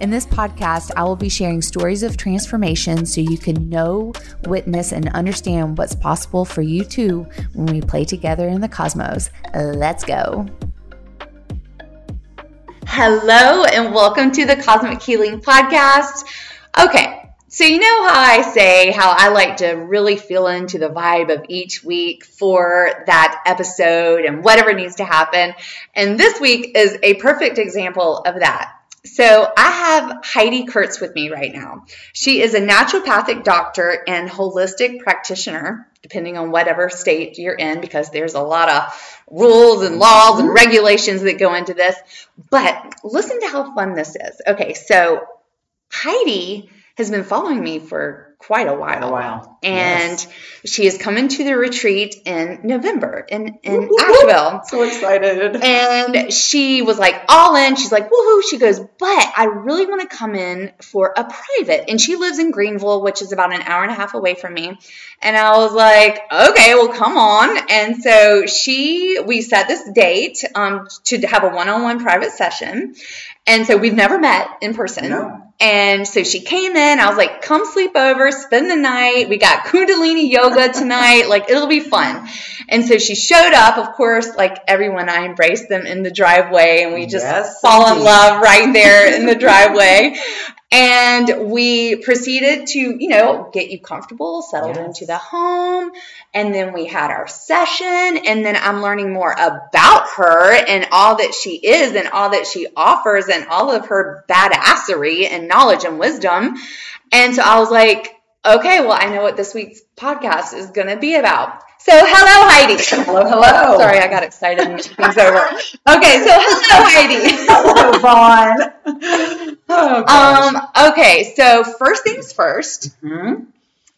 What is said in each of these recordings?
In this podcast, I will be sharing stories of transformation so you can know, witness, and understand what's possible for you too when we play together in the cosmos. Let's go. Hello, and welcome to the Cosmic Healing Podcast. Okay, so you know how I say how I like to really feel into the vibe of each week for that episode and whatever needs to happen. And this week is a perfect example of that. So I have Heidi Kurtz with me right now. She is a naturopathic doctor and holistic practitioner, depending on whatever state you're in, because there's a lot of rules and laws and mm-hmm. regulations that go into this. But listen to how fun this is. Okay, so Heidi has been following me for quite a while. a while. And Yes. she is coming to the retreat in November in, in Asheville. So excited. And she was like all in. She's like, woohoo. She goes, but I really want to come in for a private. And she lives in Greenville, which is about an hour and a half away from me. And I was like, okay, well, come on. And so she, we set this date um, to have a one on one private session. And so we've never met in person. No. And so she came in. I was like, come sleep over, spend the night. We got Kundalini yoga tonight. Like, it'll be fun. And so she showed up. Of course, like everyone, I embraced them in the driveway and we just Yes, fall in love right there in the driveway. And we proceeded to, you know, get you comfortable, settled Yes. into the home. And then we had our session. And then I'm learning more about her and all that she is and all that she offers and all of her badassery and knowledge and wisdom. And so I was like, okay, well, I know what this week's podcast is going to be about. So, hello, Heidi. Hello, hello. Sorry, I got excited and things over. Okay, so hello, Heidi. Hello, Vaughn. Oh, gosh. Um, okay, so first things first, Mhm.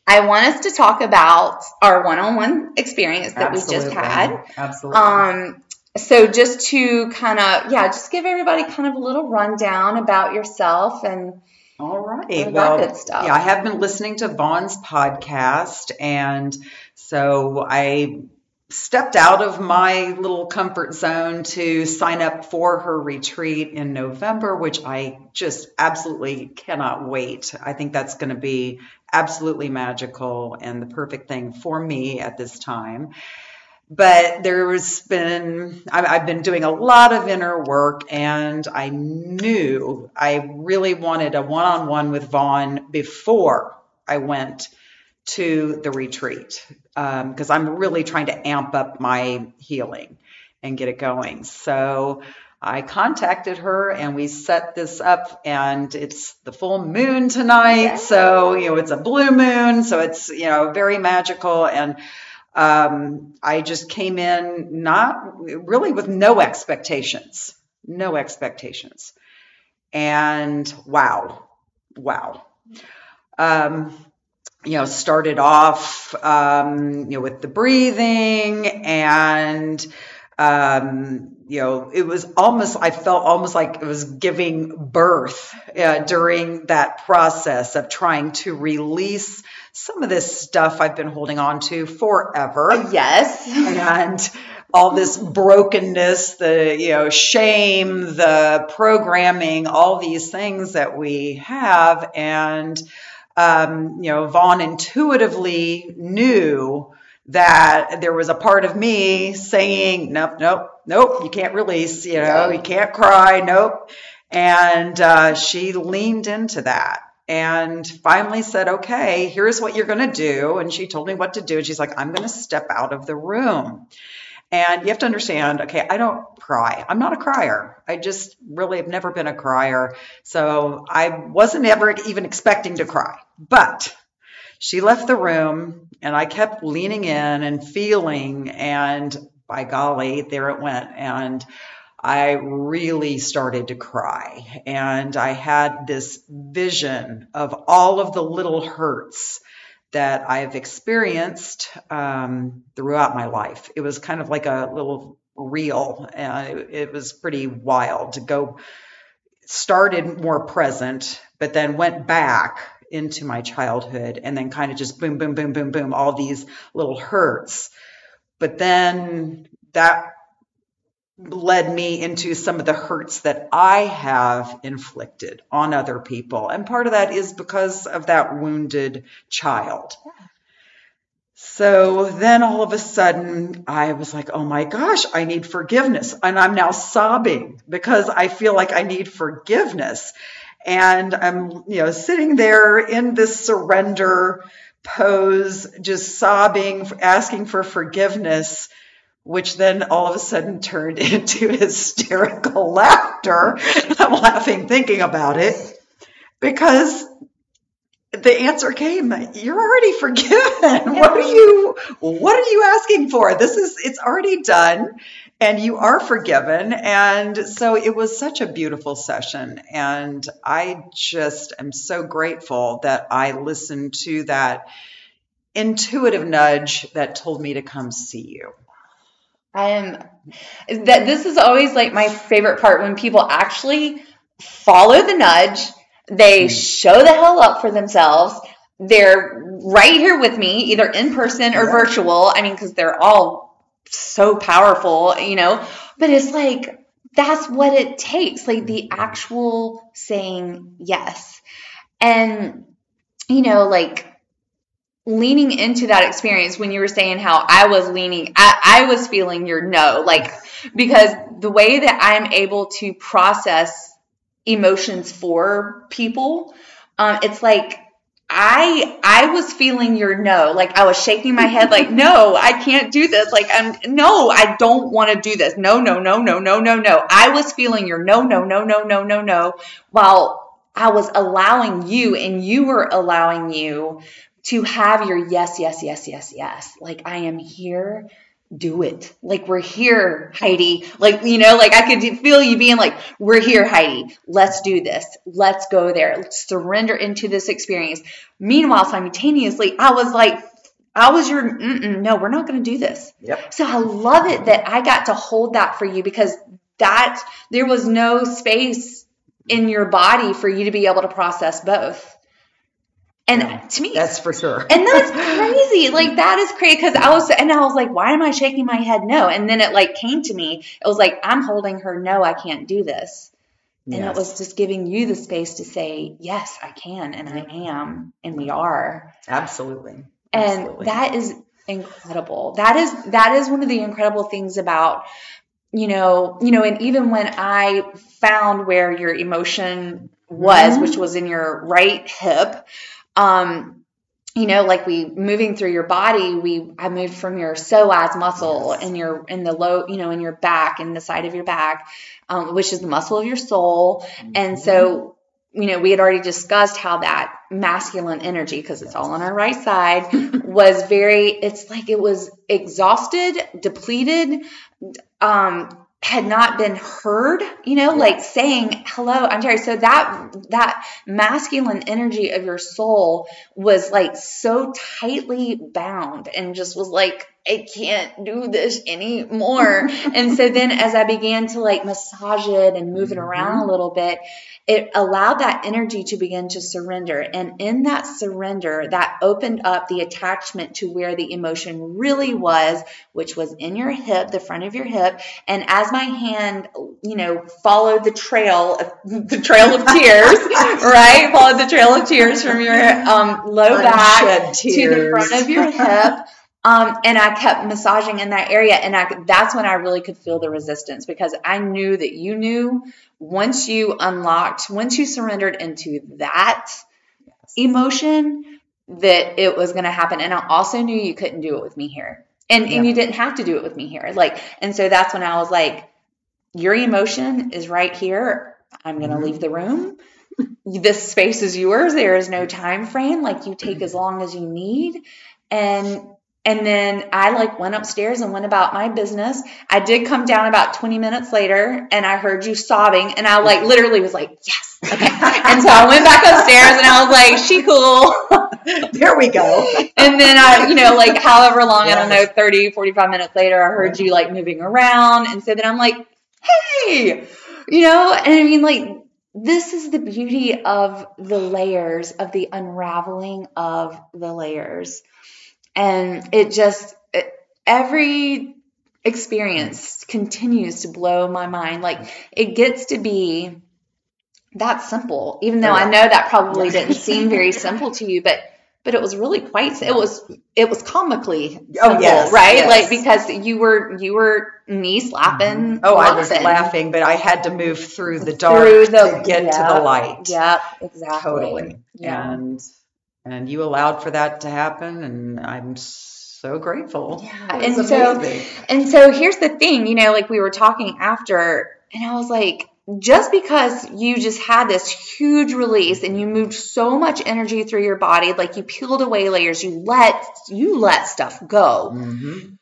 I want us to talk about our one-on-one experience that we just had. Absolutely. Um, so just to kind of, yeah, just give everybody kind of a little rundown about yourself and All right. that Well, good stuff. yeah, I have been listening to Vaughn's podcast, and so I stepped out of my little comfort zone to sign up for her retreat in November, which I just absolutely cannot wait. I think that's going to be absolutely magical and the perfect thing for me at this time. But there's been, I've been doing a lot of inner work, and I knew I really wanted a one on one with Vaughn before I went to the retreat because I'm really trying to amp up my healing and get it going. So I contacted her and we set this up, and it's the full moon tonight. So, you know, it's a blue moon, so it's, you know, very magical. And um, I just came in not really with no expectations, no expectations. And wow, wow. Um, you know, started off, um, you know, with the breathing and, um, you know, it was almost, I felt almost like it was giving birth uh, during that process of trying to release some of this stuff I've been holding on to forever yes. and all this brokenness, the you know shame, the programming, all these things that we have, and um, you know Vaughn intuitively knew that there was a part of me saying, nope, nope, nope, you can't release, you know, you can't cry, nope, and uh, she leaned into that. And finally said, okay, here's what you're going to do. And she told me what to do. And she's like, I'm going to step out of the room. And you have to understand, okay, I don't cry. I'm not a crier. I just really have never been a crier. So I wasn't ever even expecting to cry. But she left the room and I kept leaning in and feeling, and by golly, there it went. And I really started to cry. And I had this vision of all of the little hurts that I've experienced um, throughout my life. It was kind of like a little reel. Uh, it, it was pretty wild to go. Started more present, but then went back into my childhood and then kind of just boom, boom, boom, boom, boom, all these little hurts. But then that led me into some of the hurts that I have inflicted on other people. And part of that is because of that wounded child. So then all of a sudden, I was like, oh my gosh, I need forgiveness. And I'm now sobbing because I feel like I need forgiveness. And I'm, you know, sitting there in this surrender pose, just sobbing, asking for forgiveness which then all of a sudden turned into hysterical laughter. I'm laughing thinking about it. Because the answer came you're already forgiven. What are you what are you asking for? This is it's already done and you are forgiven. And so it was such a beautiful session. And i just am so grateful that i listened to that intuitive nudge that told me to come see you I am that this is always like my favorite part when people actually follow the nudge, they hmm. show the hell up for themselves. They're right here with me, either in person or virtual. I mean, because they're all so powerful, you know. But it's like that's what it takes, like the actual saying yes. And you know, like leaning into that experience when you were saying how I was leaning, I, I, was feeling your no, like, because the way that I'm able to process emotions for people, um, it's like, I I was feeling your no, like I was shaking my head, like no, I can't do this. Like I'm no, I don't want to do this. No, no, no, no, no, no, no. I was feeling your no, no, no, no, no, no, no, while I was allowing you, and you were allowing you to have your yes, yes, yes, yes, yes. Like, I am here. Do it. Like, we're here, Heidi. Like, you know, like I could feel you being like, we're here, Heidi. Let's do this. Let's go there. Let's surrender into this experience. Meanwhile, simultaneously, I was like, I was your, no, we're not going to do this. Yep. So I love it that I got to hold that for you because that there was no space in your body for you to be able to process both. And yeah, to me, that's for sure. And that's crazy. Like that is crazy because I was, and I was like, why am I shaking my head no? And then it like came to me. It was like I'm holding her. No, I can't do this. Yes. And it was just giving you the space to say, yes, I can, and I am, and we are. Absolutely. And Absolutely. that is incredible. That is that is one of the incredible things about you know, you know, and even when I found where your emotion was, mm-hmm. which was in your right hip, um, you know, like we moving through your body, we I moved from your psoas muscle yes. in your in the low, you know, in your back and the side of your back, um, which is the muscle of your soul. Mm-hmm. And so, you know, we had already discussed how that masculine energy, because it's all on our right side, was very. It's like it was exhausted, depleted, um, had not been heard, you know, like saying, hello, I'm Terry. So that, that masculine energy of your soul was like so tightly bound and just was like, I can't do this anymore. and so then as I began to like massage it and move it around mm-hmm. a little bit, it allowed that energy to begin to surrender. And in that surrender, that opened up the attachment to where the emotion really was, which was in your hip, the front of your hip. And as my hand, you know, followed the trail, of, the trail of tears, right? Followed the trail of tears from your um, low back to the front of your hip. Um, and I kept massaging in that area, and I that's when I really could feel the resistance because I knew that you knew once you unlocked, once you surrendered into that yes. emotion, that it was going to happen. And I also knew you couldn't do it with me here, and yeah. and you didn't have to do it with me here. Like, and so that's when I was like, your emotion is right here. I'm going to mm-hmm. leave the room. this space is yours. There is no time frame. Like you take as long as you need. And And then I like went upstairs and went about my business. I did come down about 20 minutes later and I heard you sobbing and I like literally was like, yes. Okay. and so I went back upstairs and I was like, she cool. there we go. and then I, you know, like however long, I don't know, Yes. 30, 45 minutes later, I heard you like moving around. And so then I'm like, hey, you know, and I mean, like, this is the beauty of the layers, of the unraveling of the layers. And it just, it, every experience continues to blow my mind. Like, it gets to be that simple, even though I know that probably didn't seem very simple to you, but but it was really quite it was it was comically oh, simple, Oh, yes, right? yes. Like because you were you were knee slapping. Mm-hmm. Oh, I was laughing laughing, but I had to move through the dark through the to get to the light. Yep, exactly. Totally. Yeah. And and you allowed for that to happen and I'm so grateful. Yeah, and so- And so here's the thing, you know, like we were talking after, and I was like, just because you just had this huge release and you moved so much energy through your body, like you peeled away layers, you let you let stuff go. Mhm.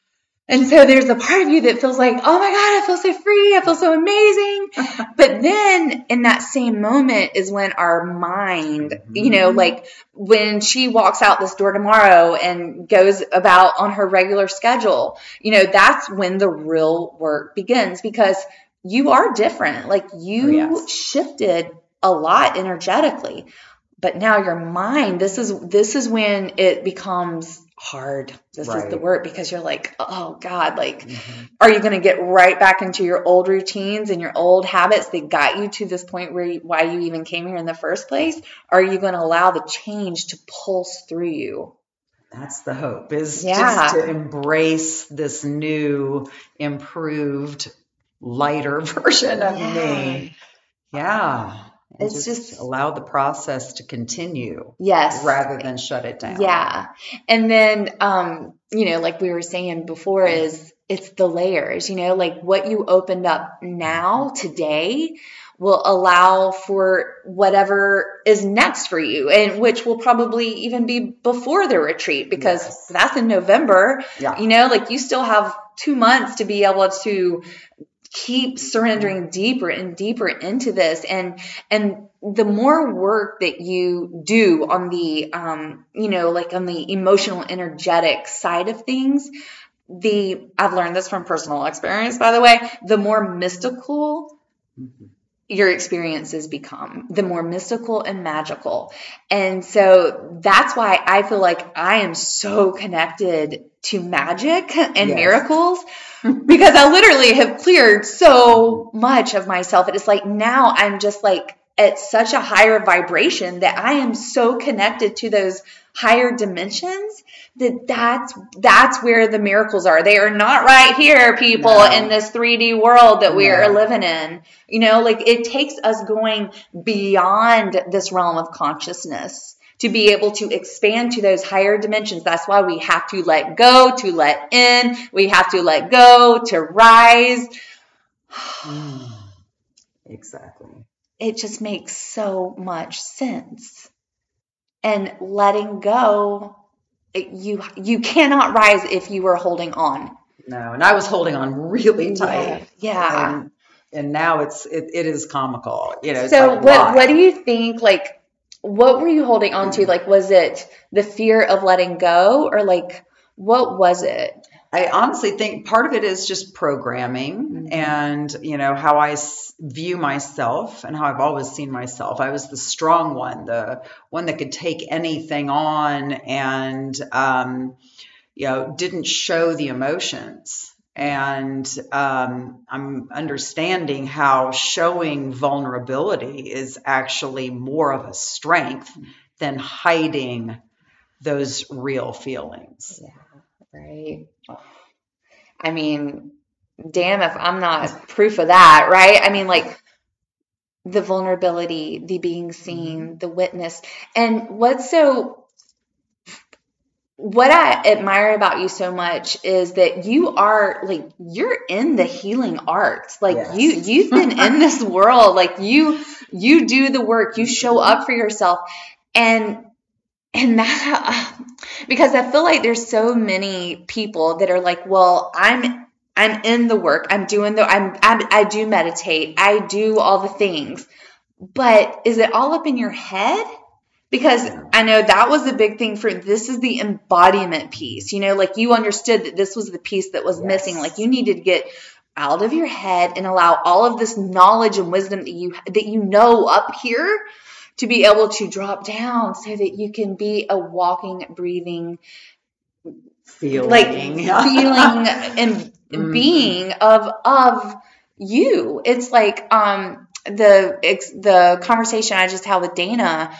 And so there's a part of you that feels like, oh my God, I feel so free. I feel so amazing. but then in that same moment is when our mind, you know, mm-hmm. like when she walks out this door tomorrow and goes about on her regular schedule, you know, that's when the real work begins because you are different. Like you Oh, yes. shifted a lot energetically. But now your mind, this is this is when it becomes hard. This is the word because you're like, oh God, like Mhm. are you going to get right back into your old routines and your old habits that got you to this point where you, why you even came here in the first place? Are you going to allow the change to pulse through you? That's the hope is Yeah. just to embrace this new, improved, lighter version of Yeah. me. Yeah. It's just- allow the process to continue Yes. rather than shut it down. Yeah. And then, um, you know, like we were saying before, is it's the layers, you know, like what you opened up now, today, will allow for whatever is next for you, and which will probably even be before the retreat because Yes. that's in November. Yeah. You know, like you still have two months to be able to keep surrendering deeper and deeper into this and and the more work that you do on the um you know like on the emotional energetic side of things the i've learned this from personal experience by the way the more mystical Mhm. your experiences become the more mystical and magical and so that's why i feel like i am so connected to magic and Yes. miracles because I literally have cleared so much of myself. It is like now I'm just like at such a higher vibration that I am so connected to those higher dimensions that that's that's where the miracles are. They are not right here, people, No. in this 3D world that we are living in. You know, like it takes us going beyond this realm of consciousness to be able to expand to those higher dimensions. That's why we have to let go to let in. We have to let go to rise. Exactly. It just makes so much sense. And letting go, it- you you cannot rise if you are holding on. No, and I was holding on really tight. Yeah. And, and now it's it, it is comical. You know. So like, what why? what do you think like what were you holding on to? Like was it the fear of letting go or like what was it? I honestly think part of it is just programming Mhm. and, you know, how I s- view myself and how I've always seen myself. I was the strong one, the one that could take anything on and, um, you know, didn't show the emotions. And um, I'm understanding how showing vulnerability is actually more of a strength than hiding those real feelings. Yeah, right. I mean, damn if I'm not proof of that, right? I mean, like the vulnerability, the being seen, the witness. And what's so what I admire about you so much is that you are like you're in the healing arts. Like Yes. you you've been in this world. Like you you do the work. You show up for yourself. And and that because I feel like there's so many people that are like, well, I'm I'm in the work. I'm doing the I'm, I'm I do meditate. I do all the things. But is it all up in your head? Because I know that was a big thing for this is the embodiment piece. You know, like you understood that this was the piece that was Yes. missing. Like you needed to get out of your head and allow all of this knowledge and wisdom that you that you know up here to be able to drop down so that you can be a walking breathing Feeling. like feeling and Mhm. being of of you it's like um the ex, the conversation I just had with Dana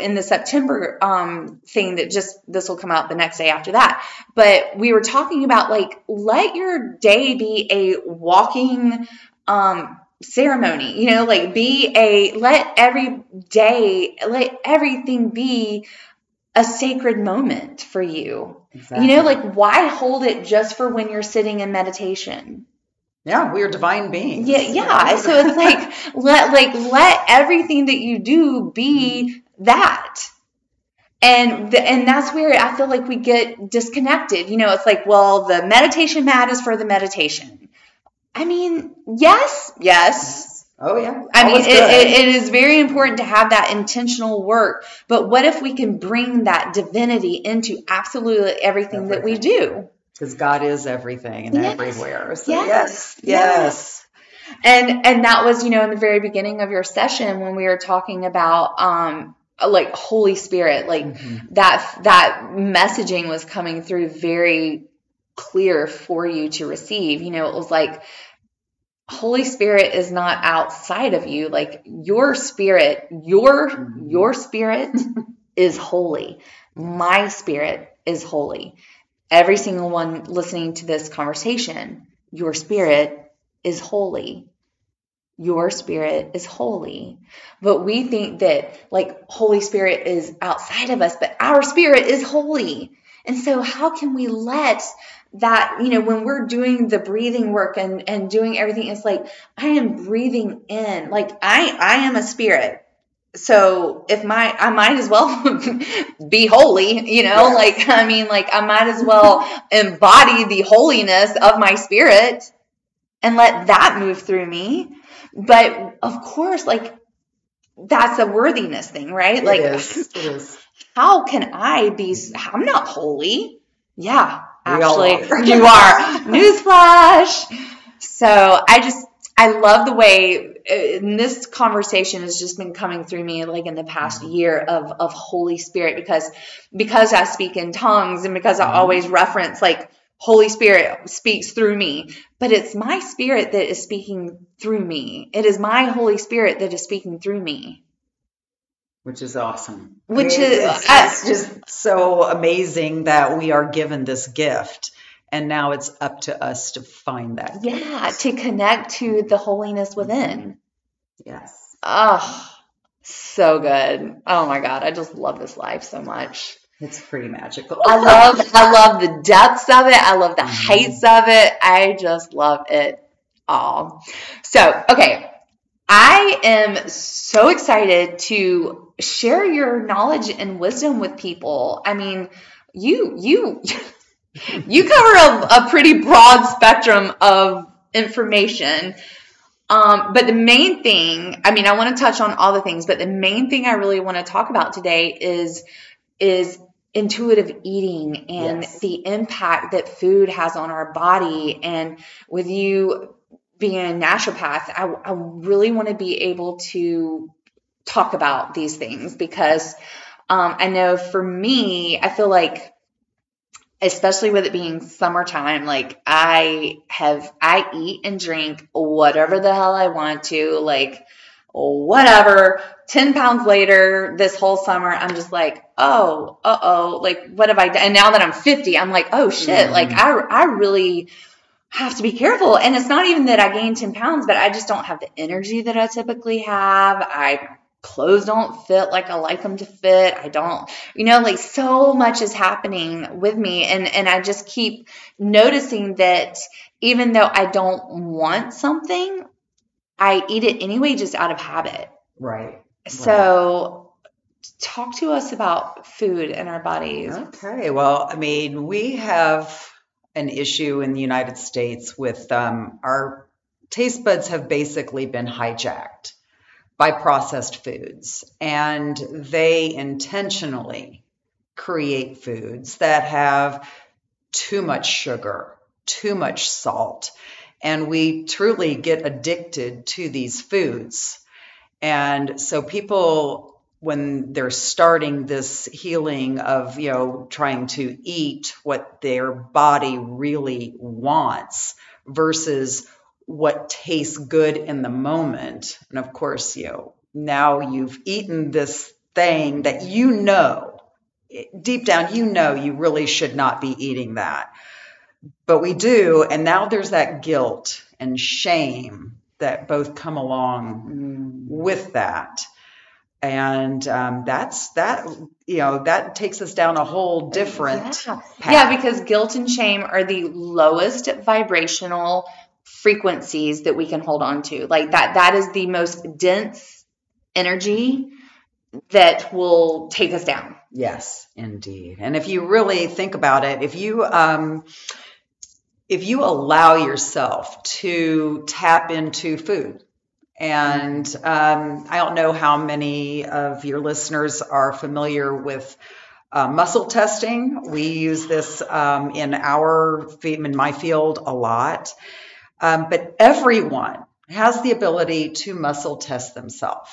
in the September um thing that just this will come out the next day after that but we were talking about like let your day be a walking um ceremony you know like be a let every day let everything be a sacred moment for you Exactly. you know, like why hold it just for when you're sitting in meditation? Yeah, we are divine beings. Yeah, yeah. So it's like let like let everything that you do be that. And the, and that's where I feel like we get disconnected. You know, it's like, well, the meditation mat is for the meditation. I mean, yes, yes. Oh yeah. I mean, it, it, it is very important to have that intentional work. But what if we can bring that divinity into absolutely everything, that we do? Because God is everything and Yes. everywhere. So Yes. yes, yes, And and that was, you know, in the very beginning of your session when we were talking about um like Holy Spirit, like Mhm. that that messaging was coming through very clear for you to receive. You know, it was like Holy Spirit is not outside of you. Like your spirit, your Mhm. your spirit is holy. My spirit is holy. Every single one listening to this conversation, your spirit is holy. Your spirit is holy. But we think that like Holy Spirit is outside of us, but our spirit is holy. And so how can we let that, you know, when we're doing the breathing work and, and doing everything, it's like I am breathing in. Like I I am a spirit. So if my I might as well be holy, you know, like I mean like I might as well embody the holiness of my spirit and let that move through me. But of course, like that's a worthiness thing, right? like it is. It is. how can I be? I'm not holy. Yeah, actually, are. you are. Newsflash. So I just, I love the way and this conversation has just been coming through me like in the past year of of Holy Spirit because because I speak in tongues and because I Mhm. always reference like Holy Spirit speaks through me, but it's my spirit that is speaking through me. It is my Holy Spirit that is speaking through me. Which is awesome. Which I mean, is- it's, it's just so amazing that we are given this gift, and now it's up to us to find that. Yeah, to connect to the holiness within. Yes. Oh, so good. Oh my God, I just love this life so much. It's pretty magical. I love I love the depths of it. I love the Mhm. heights of it. I just love it all. So, okay. I am so excited to share your knowledge and wisdom with people. I mean, you you you cover a, a pretty broad spectrum of information. Um, but the main thing, I mean, I want to touch on all the things, but the main thing I really want to talk about today is is intuitive eating and Yes. the impact that food has on our body. And with you being a naturopath, I, I really want to be able to talk about these things because um, I know for me, I feel like especially with it being summertime, like I have, I eat and drink whatever the hell I want to, like whatever. 10 pounds later, this whole summer, I'm just like, oh, uh oh, like what have I done? And now that I'm 50, I'm like, oh shit, Mhm. like I, I really have to be careful. And it's not even that I gained 10 pounds, but I just don't have the energy that I typically have. I, clothes don't fit like I like them to fit. I don't, you know, like so much is happening with me. And, and I just keep noticing that even though I don't want something, I eat it anyway, just out of habit. Right. So talk to us about food and our bodies. Okay, well, I mean, we have an issue in the United States with um, our taste buds have basically been hijacked by processed foods, and they intentionally create foods that have too much sugar, too much salt, and we truly get addicted to these foods. And so people when they're starting this healing of you know trying to eat what their body really wants versus what tastes good in the moment. And of course you know now you've eaten this thing that you know deep down you know you really should not be eating that. But we do and now there's that guilt and shame that both come along with that. And um, that's that you know that takes us down a whole different yeah. yeah because guilt and shame are the lowest vibrational frequencies that we can hold on to. Like that that is the most dense energy that will take us down. Yes indeed. And if you really think about it if you um if you allow yourself to tap into food and um, I don't know how many of your listeners are familiar with uh, muscle testing. We use this um, in our in my field a lot, um, but everyone has the ability to muscle test themselves.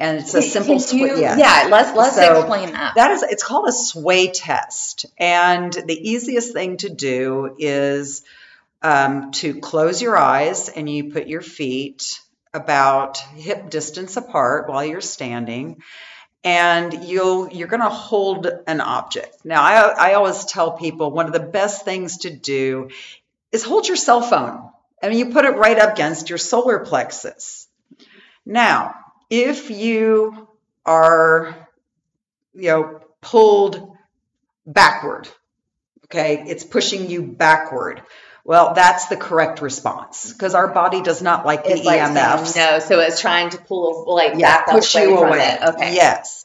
And it's a simple sway. Yeah. yeah, let's let's so explain that. That is, it's called a sway test, and the easiest thing to do is um, to close your eyes and you put your feet about hip distance apart while you're standing and you'll you're going to hold an object now I, I always tell people one of the best things to do is hold your cell phone and you put it right up against your solar plexus now if you are you know pulled backward okay it's pushing you backward well, that's the correct response because our body does not like the it's like EMFs. no, so it's trying to pull like yeah, push you away. It. Okay. Yes.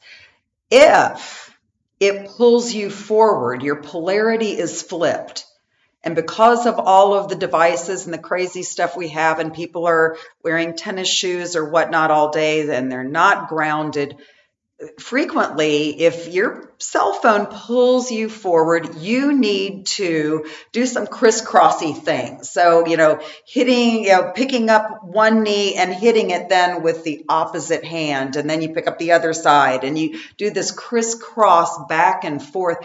If it pulls you forward, your polarity is flipped. And because of all of the devices and the crazy stuff we have, and people are wearing tennis shoes or whatnot all day, then they're not grounded, frequently, if your cell phone pulls you forward, you need to do some crisscrossy things. So, you know, hitting, you know, picking up one knee and hitting it then with the opposite hand, and then you pick up the other side, and you do this crisscross back and forth.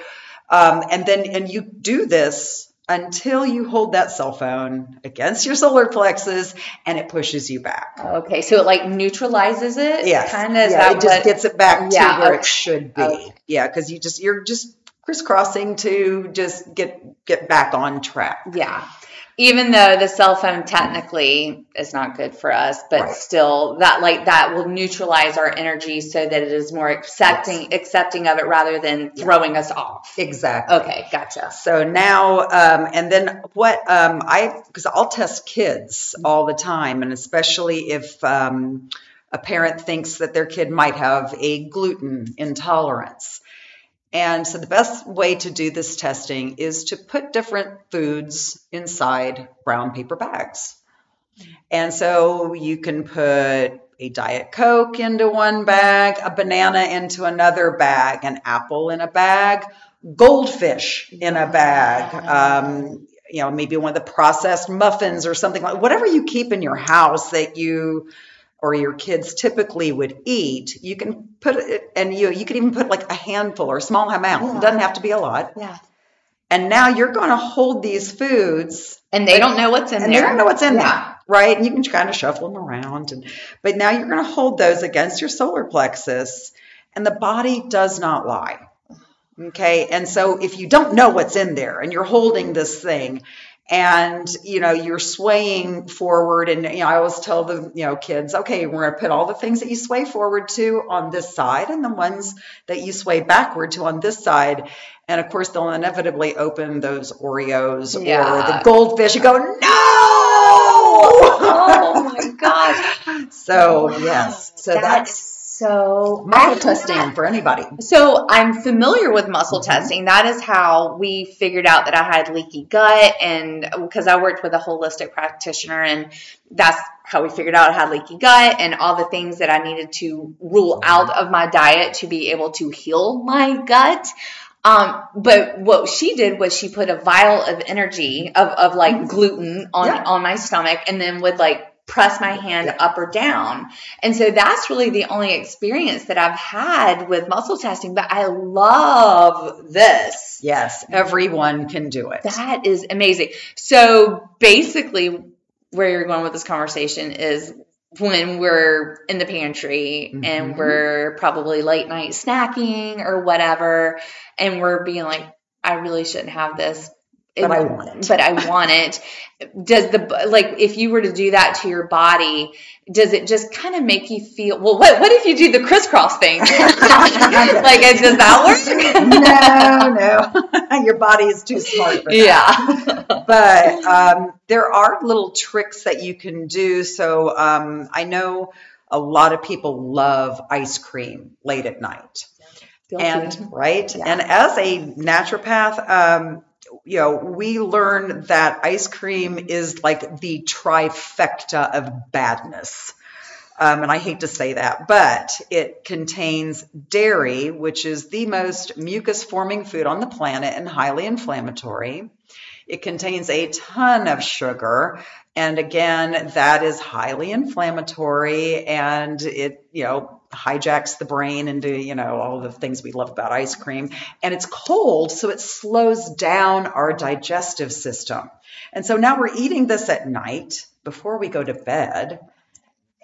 Um, and then, and you do this until you hold that cell phone against your solar plexus and it pushes you back. Okay, so it like neutralizes it. Yeah, kind of. Yeah, it just what, gets it back yeah, to where okay. it should be. Okay. Yeah, because you just you're just crisscrossing to just get get back on track. Yeah even though the cell phone technically is not good for us, but right. still that like that will neutralize our energy so that it is more accepting yes. accepting of it rather than throwing yeah. us off. Exactly. Okay, gotcha. So now, um, and then what um, I because I'll test kids all the time, and especially if um, a parent thinks that their kid might have a gluten intolerance. And so the best way to do this testing is to put different foods inside brown paper bags. And so you can put a Diet Coke into one bag, a banana into another bag, an apple in a bag, goldfish in a bag, um, you know, maybe one of the processed muffins or something like whatever you keep in your house that you or your kids typically would eat, you can put it, and you you can even put like a handful or a small amount. Yeah. It doesn't have to be a lot. Yeah. And now you're going to hold these foods, and they don't know what's in and there. They don't know what's in yeah. there, right? And you can kind of shuffle them around, and but now you're going to hold those against your solar plexus, and the body does not lie. Okay, and so if you don't know what's in there, and you're holding this thing, and you know you're swaying forward and you know i always tell the you know kids okay we're going to put all the things that you sway forward to on this side and the ones that you sway backward to on this side. And of course they'll inevitably open those oreos yeah. or the goldfish and go no! Oh my gosh. So yes. So that that's So Muscle testing for anybody. So I'm familiar with muscle Mhm. testing. That is how we figured out that I had leaky gut, and because I worked with a holistic practitioner, and that's how we figured out I had leaky gut and all the things that I needed to rule out of my diet to be able to heal my gut. Um, but what she did was she put a vial of energy of, of like gluten on Yeah. on my stomach, and then would like press my hand up or down. And so that's really the only experience that I've had with muscle testing, but I love this. Yes, everyone can do it. That is amazing. So basically, where you're going with this conversation is when we're in the pantry and Mhm. we're probably late night snacking or whatever, and we're being like, I really shouldn't have this. But I want it. But I want it. Does the like if you were to do that to your body, does it just kind of make you feel well? What what if you do the crisscross thing? like, does that work? no, no. Your body is too smart for that. yeah. But um, there are little tricks that you can do. So um, I know a lot of people love ice cream late at night. And right. Yeah. And as a naturopath, um, you know, we learn that ice cream is like the trifecta of badness. Um, and I hate to say that, but it contains dairy, which is the most mucus forming food on the planet and highly inflammatory. It contains a ton of sugar. And again, that is highly inflammatory and it, you know, hijacks the brain into, you know, all the things we love about ice cream. And it's cold, so it slows down our digestive system. And so now we're eating this at night before we go to bed.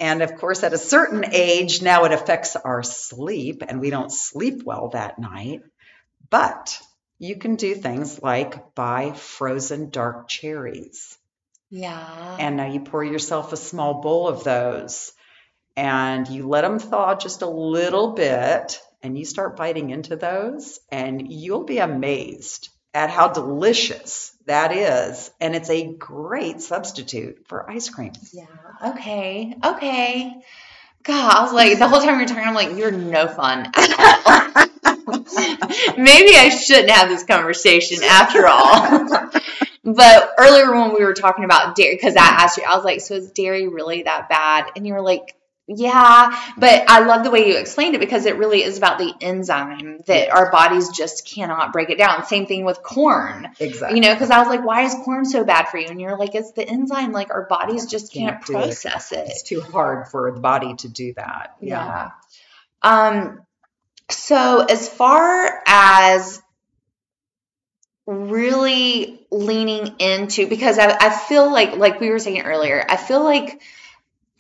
And of course, at a certain age, now it affects our sleep and we don't sleep well that night. But you can do things like buy frozen dark cherries. Yeah. And now you pour yourself a small bowl of those and you let them thaw just a little bit and you start biting into those and you'll be amazed at how delicious that is. And it's a great substitute for ice cream. yeah. Okay. Okay. God, I was like, the whole time you're talking, I'm like, you're no fun. Maybe I shouldn't have this conversation after all. but earlier when we were talking about dairy, because I asked you, I was like, so is dairy really that bad? And you were like, yeah, but I love the way you explained it because it really is about the enzyme that our bodies just cannot break it down. Same thing with corn. Exactly. You know, because I was like, why is corn so bad for you? And you're like, it's the enzyme. Like our bodies just can't, Can't do it. process it. it's too hard for the body to do that. Yeah. Um. So as far as really leaning into, because I, I feel like, like we were saying earlier, I feel like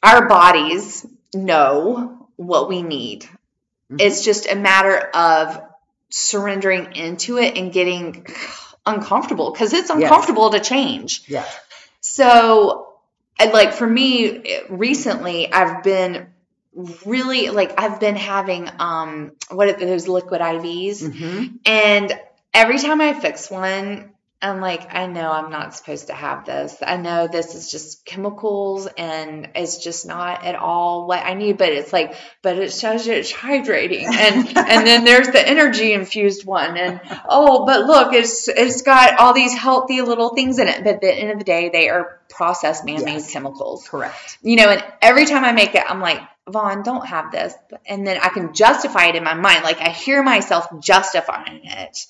our bodies know what we need. Mhm. It's just a matter of surrendering into it and getting uncomfortable because it's uncomfortable to change. Yeah. So, like for me, recently, I've been really like I've been having um what are those liquid IVs, hmm and every time I fix one, I'm like, I know I'm not supposed to have this. I know this is just chemicals and it's just not at all what I need, but it's like, but it says it's hydrating. And and then there's the energy infused one. And oh, but look, it's it's got all these healthy little things in it. But at the end of the day, they are processed man-made Yes. chemicals Correct. you know, and every time I make it, I'm like, Vaughn, don't have this. And then I can justify it in my mind. Like I hear myself justifying it.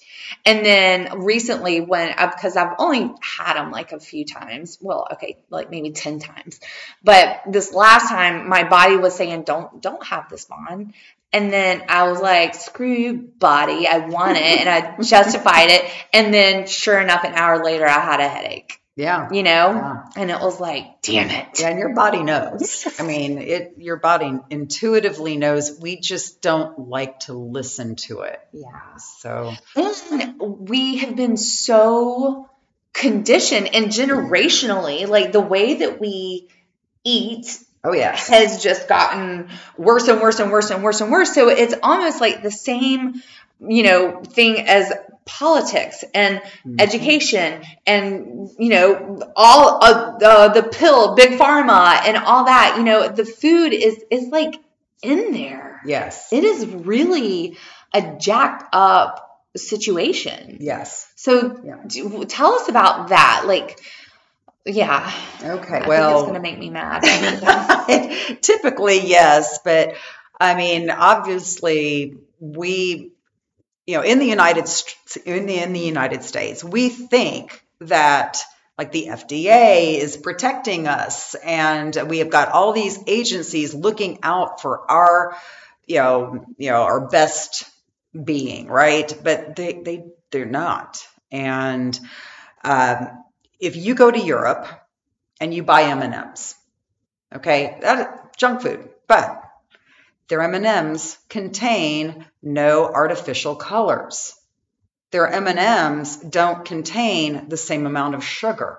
And then recently, when uh, because I've only had them like a few times, well, okay, like maybe 10 times. But this last time, my body was saying, don't, don't have this, Vaughn. And then I was like, screw you, body. I want it. And I justified it. And then sure enough, an hour later, I had a headache, Yeah. you know? Yeah. And it was like, damn it. Yeah, and your body knows. I mean, it your body intuitively knows. We just don't like to listen to it. Yeah. So And we have been so conditioned and generationally, like the way that we eat oh yes. has just gotten worse and worse and worse and worse and worse. So it's almost like the same, you know, thing as politics and Mhm. education and you know all uh, the the pill big pharma and all that you know the food is is like in there. Yes. It is really a jacked up situation. Yes. So Yeah. do, tell us about that. Like, yeah. Okay. I well, it's going to make me mad. Typically, yes, but I mean, obviously, we, you know, in the United in the in the United States, we think that like the FDA is protecting us, and we have got all these agencies looking out for our, you know, you know, our best being, right? But they they they're not, and um, if you go to Europe and you buy M and M's okay that junk food but their m&ms contain no artificial colors. Their m&ms don't contain the same amount of sugar.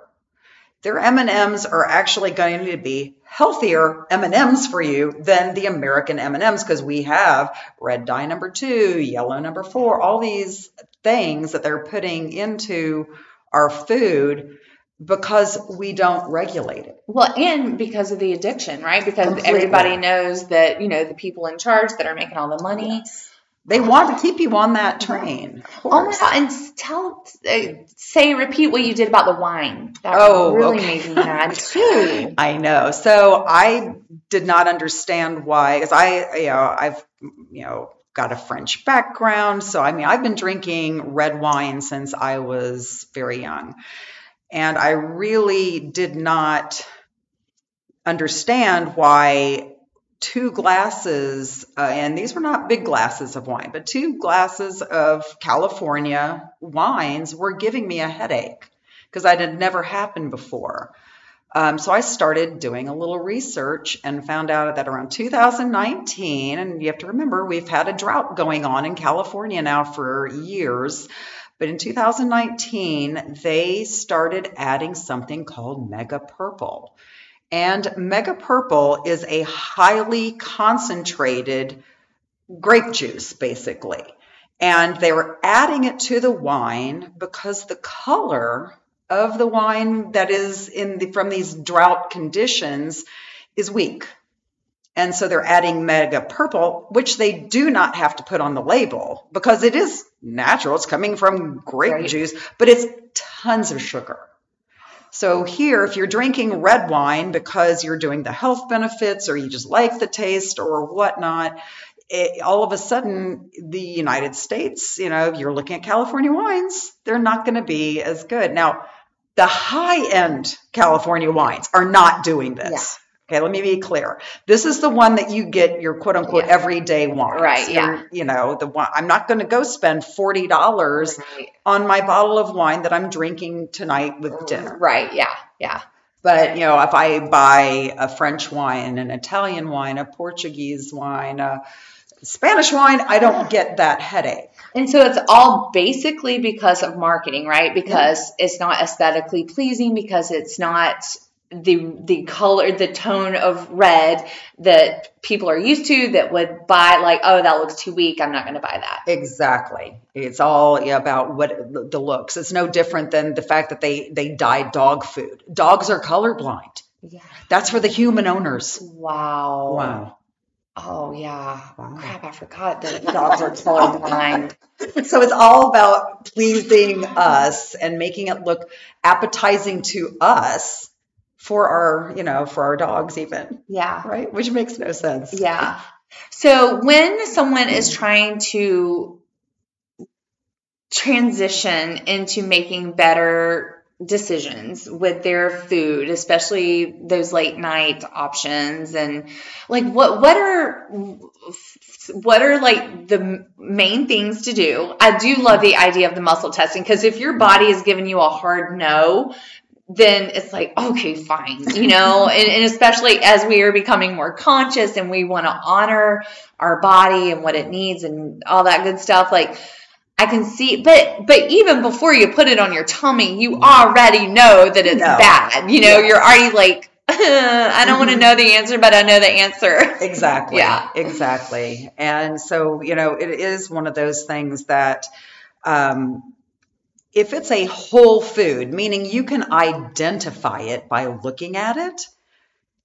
Their m&ms are actually going to be healthier m&ms for you than the american m&ms because we have red dye number two yellow number four all these things that they're putting into our food because we don't regulate it well, and because of the addiction, right? Because Completely. everybody knows that, you know, the people in charge that are making all the money. They want to keep you on that train. Oh my god! And tell, uh, say, repeat what you did about the wine. That Oh, really okay. made me mad too. I know. So I did not understand why, because I, you know, I've, you know, got a French background. So I mean, I've been drinking red wine since I was very young, and I really did not understand why two glasses, uh, and these were not big glasses of wine, but two glasses of California wines were giving me a headache because that had never happened before. Um, so I started doing a little research and found out that around 2019, and you have to remember we've had a drought going on in California now for years, but in 2019 they started adding something called Mega Purple. And Mega Purple is a highly concentrated grape juice, basically. And they were adding it to the wine because the color of the wine that is in the, from these drought conditions is weak. And so they're adding mega purple, which they do not have to put on the label because it is natural. It's coming from grape Right. juice, but it's tons of sugar. So here, if you're drinking red wine because you're doing the health benefits or you just like the taste or whatnot, it, all of a sudden, the United States, you know, you're looking at California wines, they're not going to be as good. Now, the high end California wines are not doing this. Okay, let me be clear. This is the one that you get your quote unquote Yeah. everyday wine. Right, yeah. You know, the one I'm not going to go spend forty dollars Right. on my bottle of wine that I'm drinking tonight with mm, dinner. Right. Yeah. Yeah. But you know, if I buy a French wine, an Italian wine, a Portuguese wine, a Spanish wine, I don't get that headache. And so it's all basically because of marketing, right? Mm-hmm. Because it's not aesthetically pleasing, because it's not the the color, the tone of red that people are used to that would buy like, oh, that looks too weak. I'm not going to buy that. Exactly. It's all about what the looks. It's no different than the fact that they they dye dog food. Dogs are colorblind. Yeah. That's for the human owners. Wow. Wow. Oh yeah. Wow. Crap, I forgot that dogs are colorblind. So it's all about pleasing us and making it look appetizing to us for our, you know, for our dogs even, Yeah. right? Which makes no sense. Yeah. So when someone is trying to transition into making better decisions with their food, especially those late night options and like what what are what are like the main things to do? I do love the idea of the muscle testing because if your body is giving you a hard no, then it's like, okay, fine, you know, and, and especially as we are becoming more conscious and we want to honor our body and what it needs and all that good stuff, like I can see, but but even before you put it on your tummy, you already know that it's No. bad. You know, Yeah. you're already like, I don't want to know the answer, but I know the answer. Exactly. Yeah. Exactly. And so, you know, it is one of those things that um, if it's a whole food, meaning you can identify it by looking at it,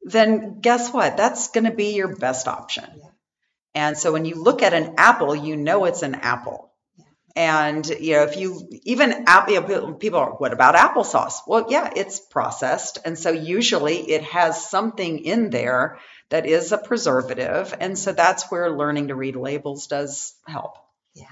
then guess what? That's going to be your best option. And so when you look at an apple, you know it's an apple. And you know, if you even app- you know, people are, what about applesauce? Well, yeah, it's processed, and so usually it has something in there that is a preservative, and so that's where learning to read labels does help. Yeah.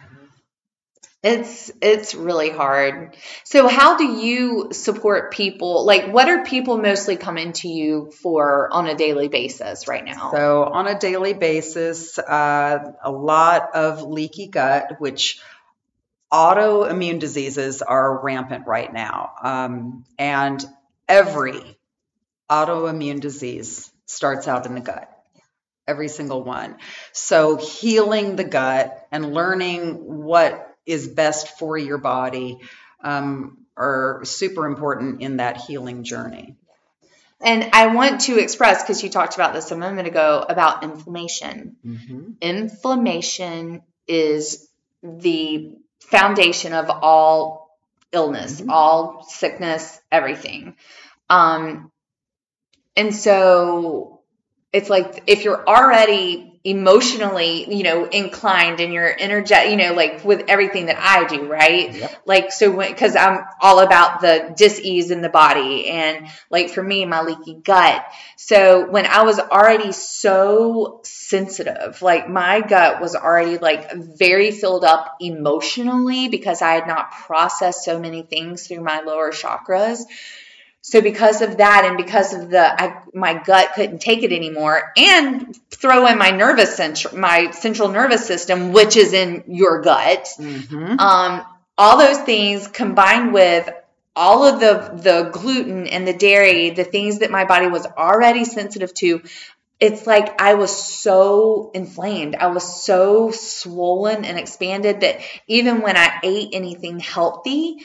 It's it's really hard. So how do you support people? Like what are people mostly coming to you for on a daily basis right now? So on a daily basis, uh, a lot of leaky gut, which autoimmune diseases are rampant right now, um, and every autoimmune disease starts out in the gut every single one. So healing the gut and learning what is best for your body um, are super important in that healing journey. And I want to express, because you talked about this a moment ago, about inflammation. Mm-hmm. Inflammation is the foundation of all illness, mm-hmm. all sickness, everything. Um, and so it's like if you're already emotionally, you know, inclined and you're energetic, you know, like with everything that I do, right? Yep. Like, so when, cause I'm all about the dis-ease in the body and like for me, my leaky gut. So when I was already so sensitive, like my gut was already like very filled up emotionally because I had not processed so many things through my lower chakras. So because of that, and because of the I, my gut couldn't take it anymore, and throw in my nervous central, my central nervous system, which is in your gut, mm-hmm. um, all those things combined with all of the the gluten and the dairy, the things that my body was already sensitive to, it's like I was so inflamed. I was so swollen and expanded that even when I ate anything healthy,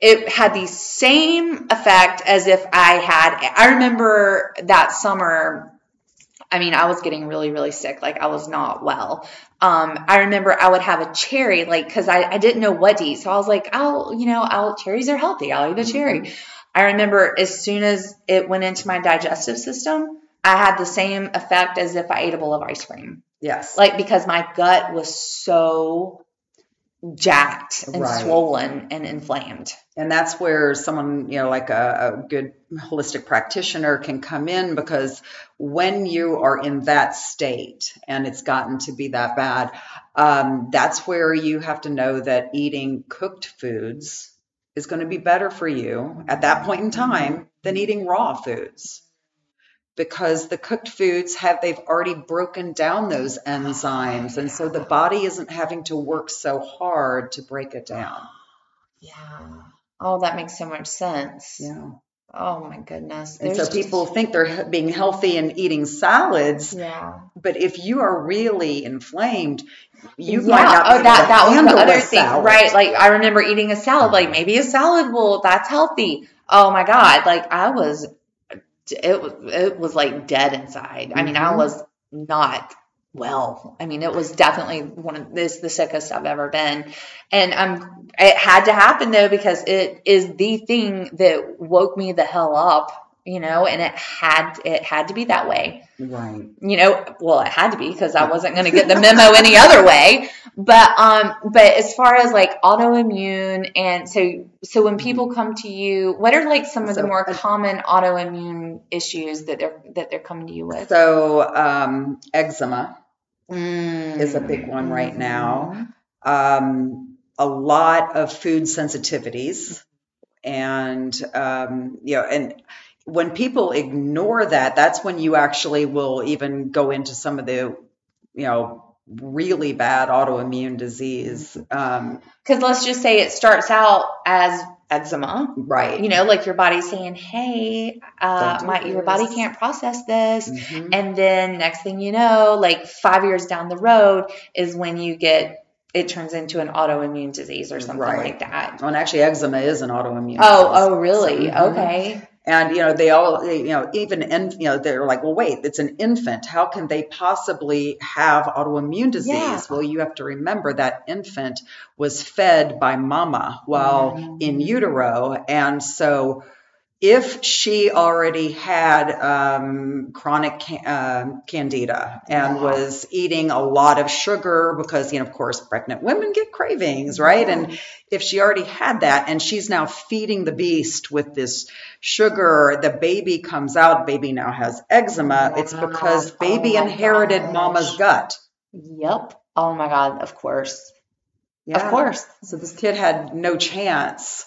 it had the same effect as if I had. I remember that summer. I mean, I was getting really, really sick. Like I was not well. Um, I remember I would have a cherry, like because I, I didn't know what to eat. So I was like, I'll, you know, I'll cherries are healthy. I'll eat a cherry. Mm-hmm. I remember as soon as it went into my digestive system, I had the same effect as if I ate a bowl of ice cream. Yes. Like because my gut was so jacked and right. swollen and inflamed. And that's where someone, you know, like a, a, good holistic practitioner can come in because when you are in that state and it's gotten to be that bad, um, that's where you have to know that eating cooked foods is going to be better for you at that point in time than eating raw foods because the cooked foods have they've already broken down those enzymes. And so the body isn't having to work so hard to break it down. Yeah. Oh that makes so much sense. Yeah. Oh my goodness. And so people think they're being healthy and eating salads. Yeah. But if you are really inflamed you yeah. might not oh that that was the other thing salad. right? Like i remember eating a salad like maybe a salad will that's healthy. Oh my god. Like i was it was it was like dead inside. Mm-hmm. I mean, I mm-hmm. was not well. I mean, it was definitely one of this the sickest I've ever been. And I'm it had to happen though because it is the thing that woke me the hell up you know, and it had it had to be that way. Right. You know, well, it had to be because I wasn't going to get the memo any other way. But um, but as far as like autoimmune, and so so when people come to you, what are like some of so, the more uh, common autoimmune issues that they're that they're coming to you with? So um, eczema mm. is a big one right now. Um, a lot of food sensitivities and um, you know and when people ignore that, that's when you actually will even go into some of the, you know, really bad autoimmune disease. Because um, let's just say it starts out as eczema, right? You know, like your body's saying, "Hey, uh, my your body can't process this," mm-hmm. and then next thing you know, like five years down the road, is when you get it turns into an autoimmune disease or something right. like that. Well, and actually, eczema is an autoimmune. Oh, disease. oh, really? So, mm-hmm. Okay. And you know, they all, you know, even in, you know, they're like, well, wait, it's an infant. How can they possibly have autoimmune disease? Yeah. Well, you have to remember that infant was fed by mama while mm-hmm. in utero, and so if she already had um, chronic uh, candida and Yeah. was eating a lot of sugar because you know of course pregnant women get cravings right and if she already had that and she's now feeding the beast with this sugar the baby comes out baby now has eczema it's because baby Oh inherited gosh. mama's gut Yep. Oh my God. Of course. Yeah. Of course. so this kid had no chance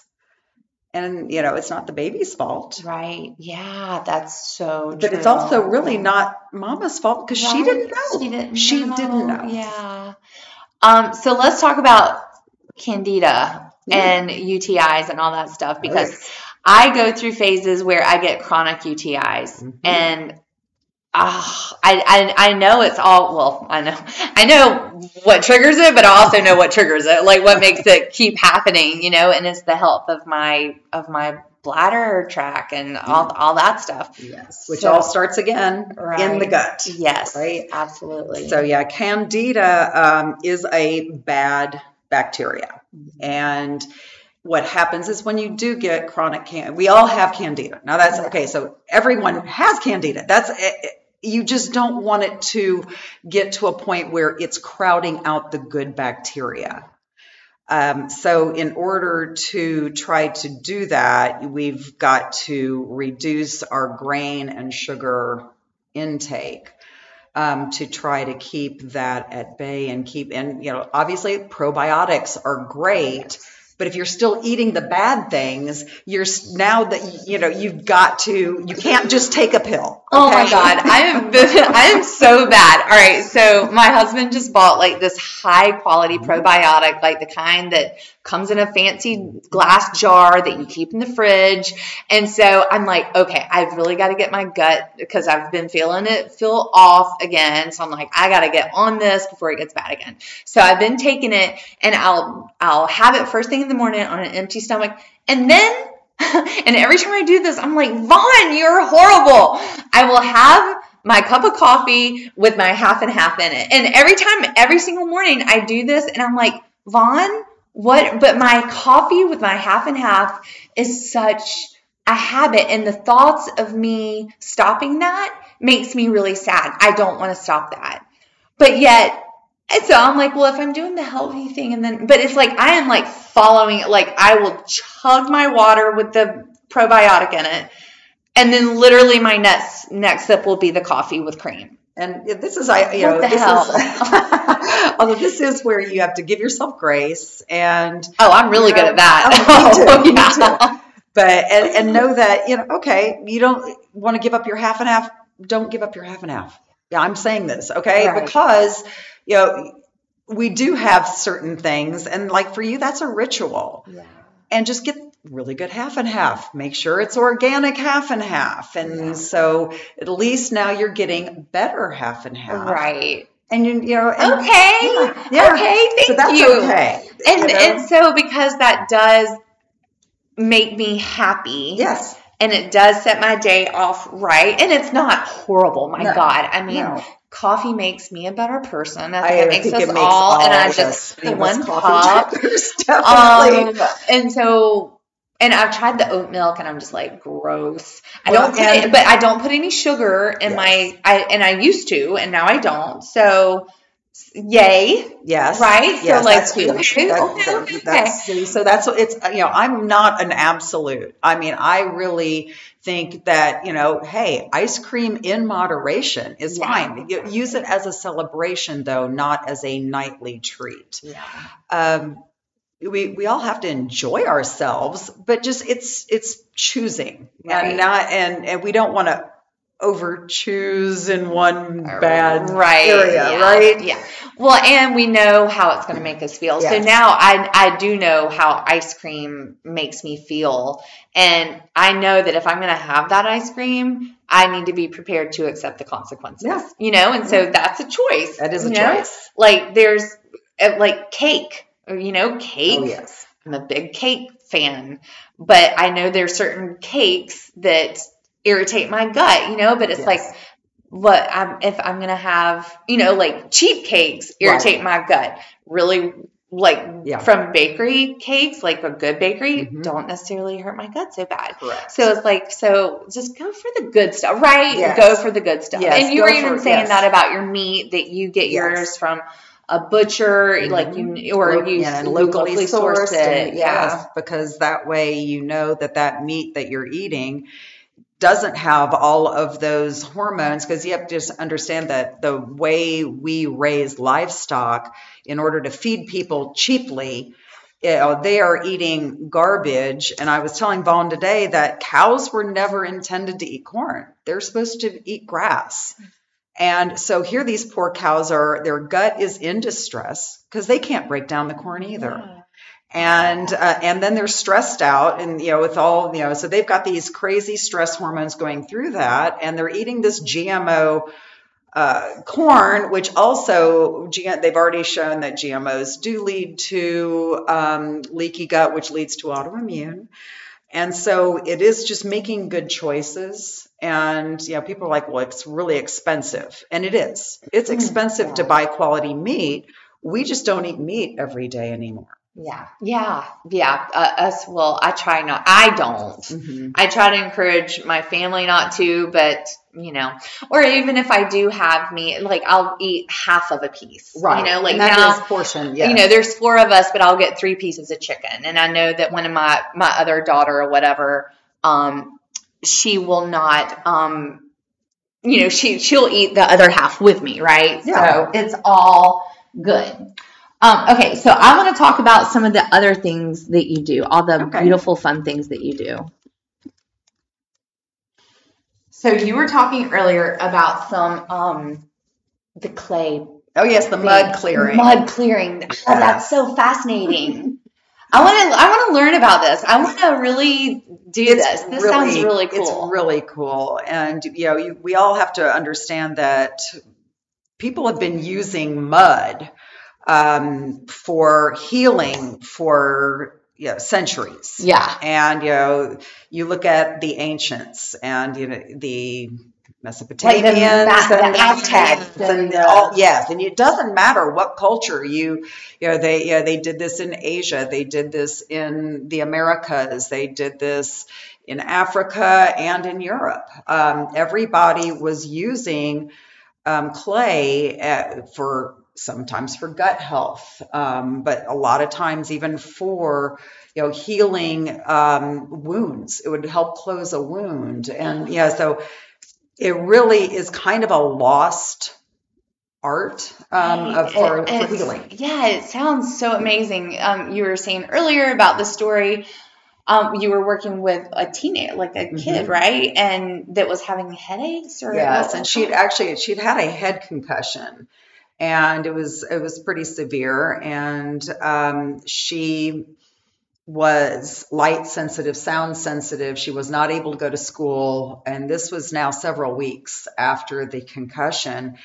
and you know it's not the baby's fault Right. Yeah. That's so But it's also really not mama's fault because she didn't know. She didn't She know. didn't know. Yeah. Um, so let's talk about candida Yeah. and UTIs and all that stuff because. I go through phases where I get chronic UTIs Mhm. and ah, I, I I know it's all well I know I know what triggers it but I also know what triggers it like what makes it keep happening you know and it's the health of my of my bladder track and all all that stuff Yes, which So- all starts again in the gut. yes Right. absolutely So yeah, candida um, is a bad bacteria, and what happens is when you do get chronic can, we all have candida. Now that's okay. So everyone has candida. That's eh, eh, you just don't want it to get to a point where it's crowding out the good bacteria. Um, so, in order to try to do that, we've got to reduce our grain and sugar intake um, to try to keep that at bay and keep. And you know, obviously, probiotics are great. But if you're still eating the bad things, you're now that you know you've got to. You can't just take a pill. Oh my god, I am I am so bad. All right, so my husband just bought like this high quality mm-hmm. probiotic, like the kind that comes in a fancy glass jar that you keep in the fridge. And so I'm like, okay, I've really got to get my gut because I've been feeling it feel off again. So I'm like, I got to get on this before it gets bad again. So I've been taking it and I'll I'll have it first thing in the morning on an empty stomach. And then and every time I do this, I'm like, Vaughn, you're horrible. I will have my cup of coffee with my half and half in it. And every time, every single morning, I do this and I'm like, Vaughn, what? But my coffee with my half and half is such a habit. And the thoughts of me stopping that makes me really sad. I don't want to stop that. But yet, and so I'm like, well, if I'm doing the healthy thing, and then, but it's like I am like following it. Like I will chug my water with the probiotic in it, and then literally my next next sip will be the coffee with cream. And this is, I you What know, this hell? is, although this is where you have to give yourself grace and Oh, I'm really You good at that. oh, me too, oh, me yeah. but and, and know that you know okay you don't want to give up your half and half don't give up your half and half yeah i'm saying this okay Right. because you know we do have certain things and like for you that's a ritual Yeah. and just get really good half and half make sure it's organic half and half and Yeah. so at least now you're getting better half and half Right. and you, you know and, Okay. yeah, yeah. Okay. Thank so that's you. okay And you know? and so because that does make me happy. yes and it does set my day off right and it's not horrible my No, god i mean no. Coffee makes me a better person i I think it makes us it makes all, and i just the one cup um, and so and I've tried the oat milk, and I'm just like gross. I don't put it, but I don't put any sugar in Yes. my. I and I used to, and now I don't. So, yay, Yes. right? Yes, so like, that's good. okay, That- okay, that- okay, that's- so that's what it's, you know, I'm not an absolute. I mean, I really think that, you know, hey, ice cream in moderation is Yeah. fine. Use it as a celebration, though, not as a nightly treat. yeah, Um, we, we all have to enjoy ourselves, but just it's it's choosing Right. and not and and we don't want to over choose in one bad right area, yeah, right? yeah well and we know how it's going to make us feel so now i i do know how ice cream makes me feel and i know that if i'm going to have that ice cream i need to be prepared to accept the consequences Yeah. you know and so that's a choice That is a know? choice. like there's uh, like cake you know cake Oh yes. I'm a big cake fan, but I know there's certain cakes that irritate my gut, you know, but it's Yes. like what I'm if I'm to have, you know, like cheap cakes irritate my gut. Really like Yeah. from bakery cakes, like a good bakery, Mhm. don't necessarily hurt my gut so bad. Correct. So it's like, so just go for the good stuff, right? Yes. Go for the good stuff. Yes, and you were even saying yes. that about your meat that you get yours from a butcher, like you or Lo- you yeah, you locally, sourced, it. and- yeah. yes, because that way you know that that meat that you're eating doesn't have all of those hormones because you have to just understand that the way we raise livestock in order to feed people cheaply you know, they are eating garbage. And i was telling vaughn today that cows were never intended to eat corn. They're supposed to eat grass. And so here these poor cows are their gut is in distress because they can't break down the corn either and uh, and then they're stressed out and you know with all you know so they've got these crazy stress hormones going through that and they're eating this gmo uh, corn which also they've already shown that gmos do lead to um, leaky gut which leads to autoimmune. And so it is just making good choices and you know people are like well it's really expensive. And it is. It's expensive to buy quality meat. We just don't eat meat every day anymore Yeah, yeah, yeah. Uh, us, well, I try not. I don't. I try to encourage my family not to, but you know, or even if I do have meat, like I'll eat half of a piece. Right? You know, like now, is portion. Yes. you know, there's four of us, but I'll get three pieces of chicken, and I know that one of my my other daughter or whatever, um, she will not, um, you know, she she'll eat the other half with me, right? Yeah. So it's all good. Um, okay, so I want to talk about some of the other things that you do, all the Okay. beautiful, fun things that you do. So you were talking earlier about some um, the clay oh yes, the mud clearing. Mud clearing. Oh, that's so fascinating. I want to. I want to learn about this. I want to really do this. This sounds really cool. It's really cool, and you know, you, we all have to understand that people have been using mud um, for healing for you know, centuries. yeah. And you know, you look at the ancients and you know the Mesopotamians Ma- the and the Aztecs and and all yes, and it doesn't matter what culture you you know they you know, they did this in Asia, they did this in the Americas, they did this in Africa and in Europe. Um, everybody was using um, clay uh, for sometimes for gut health, um, but a lot of times even for you know healing um, wounds. It would help close a wound, and yeah, so it really is kind of a lost art um, of, for, for healing. Yeah, it sounds so amazing. Um, you were saying earlier about the story. Um, you were working with a teenager, like a kid, Mhm. right? And that was having headaches, or Yes, and she'd actually she'd had a head concussion, and it was it was pretty severe, and um, she was light sensitive, sound sensitive. She was not able to go to school, and this was now several weeks after the concussion.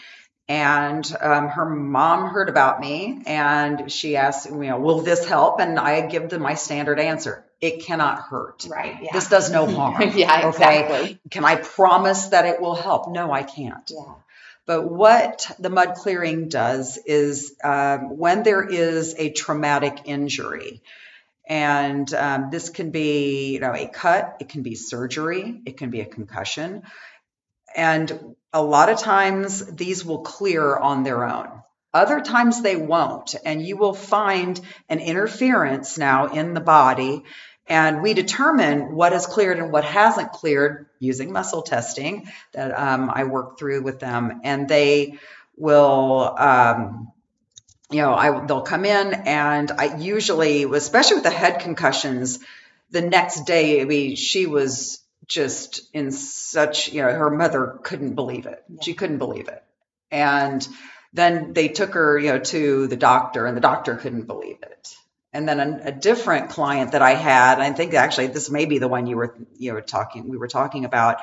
And um, her mom heard about me, and she asked, you know, will this help? And I give them my standard answer: it cannot hurt. right. Yeah. This does no harm. yeah, Okay. exactly. Can I promise that it will help? No, I can't. Yeah. But what the mud clearing does is um, when there is a traumatic injury, and um, this can be, you know, a cut, it can be surgery, it can be a concussion, and a lot of times these will clear on their own. Other times they won't, and you will find an interference now in the body. And we determine what is cleared and what hasn't cleared using muscle testing that um, I work through with them. And they will, um, you know, I, they'll come in, and I usually, especially with the head concussions, the next day, I mean, she was just in such, you know, her mother couldn't believe it. She couldn't believe it. And then they took her, you know, to the doctor, and the doctor couldn't believe it. And then a, a different client that I had, I think actually this may be the one you were you were talking we were talking about.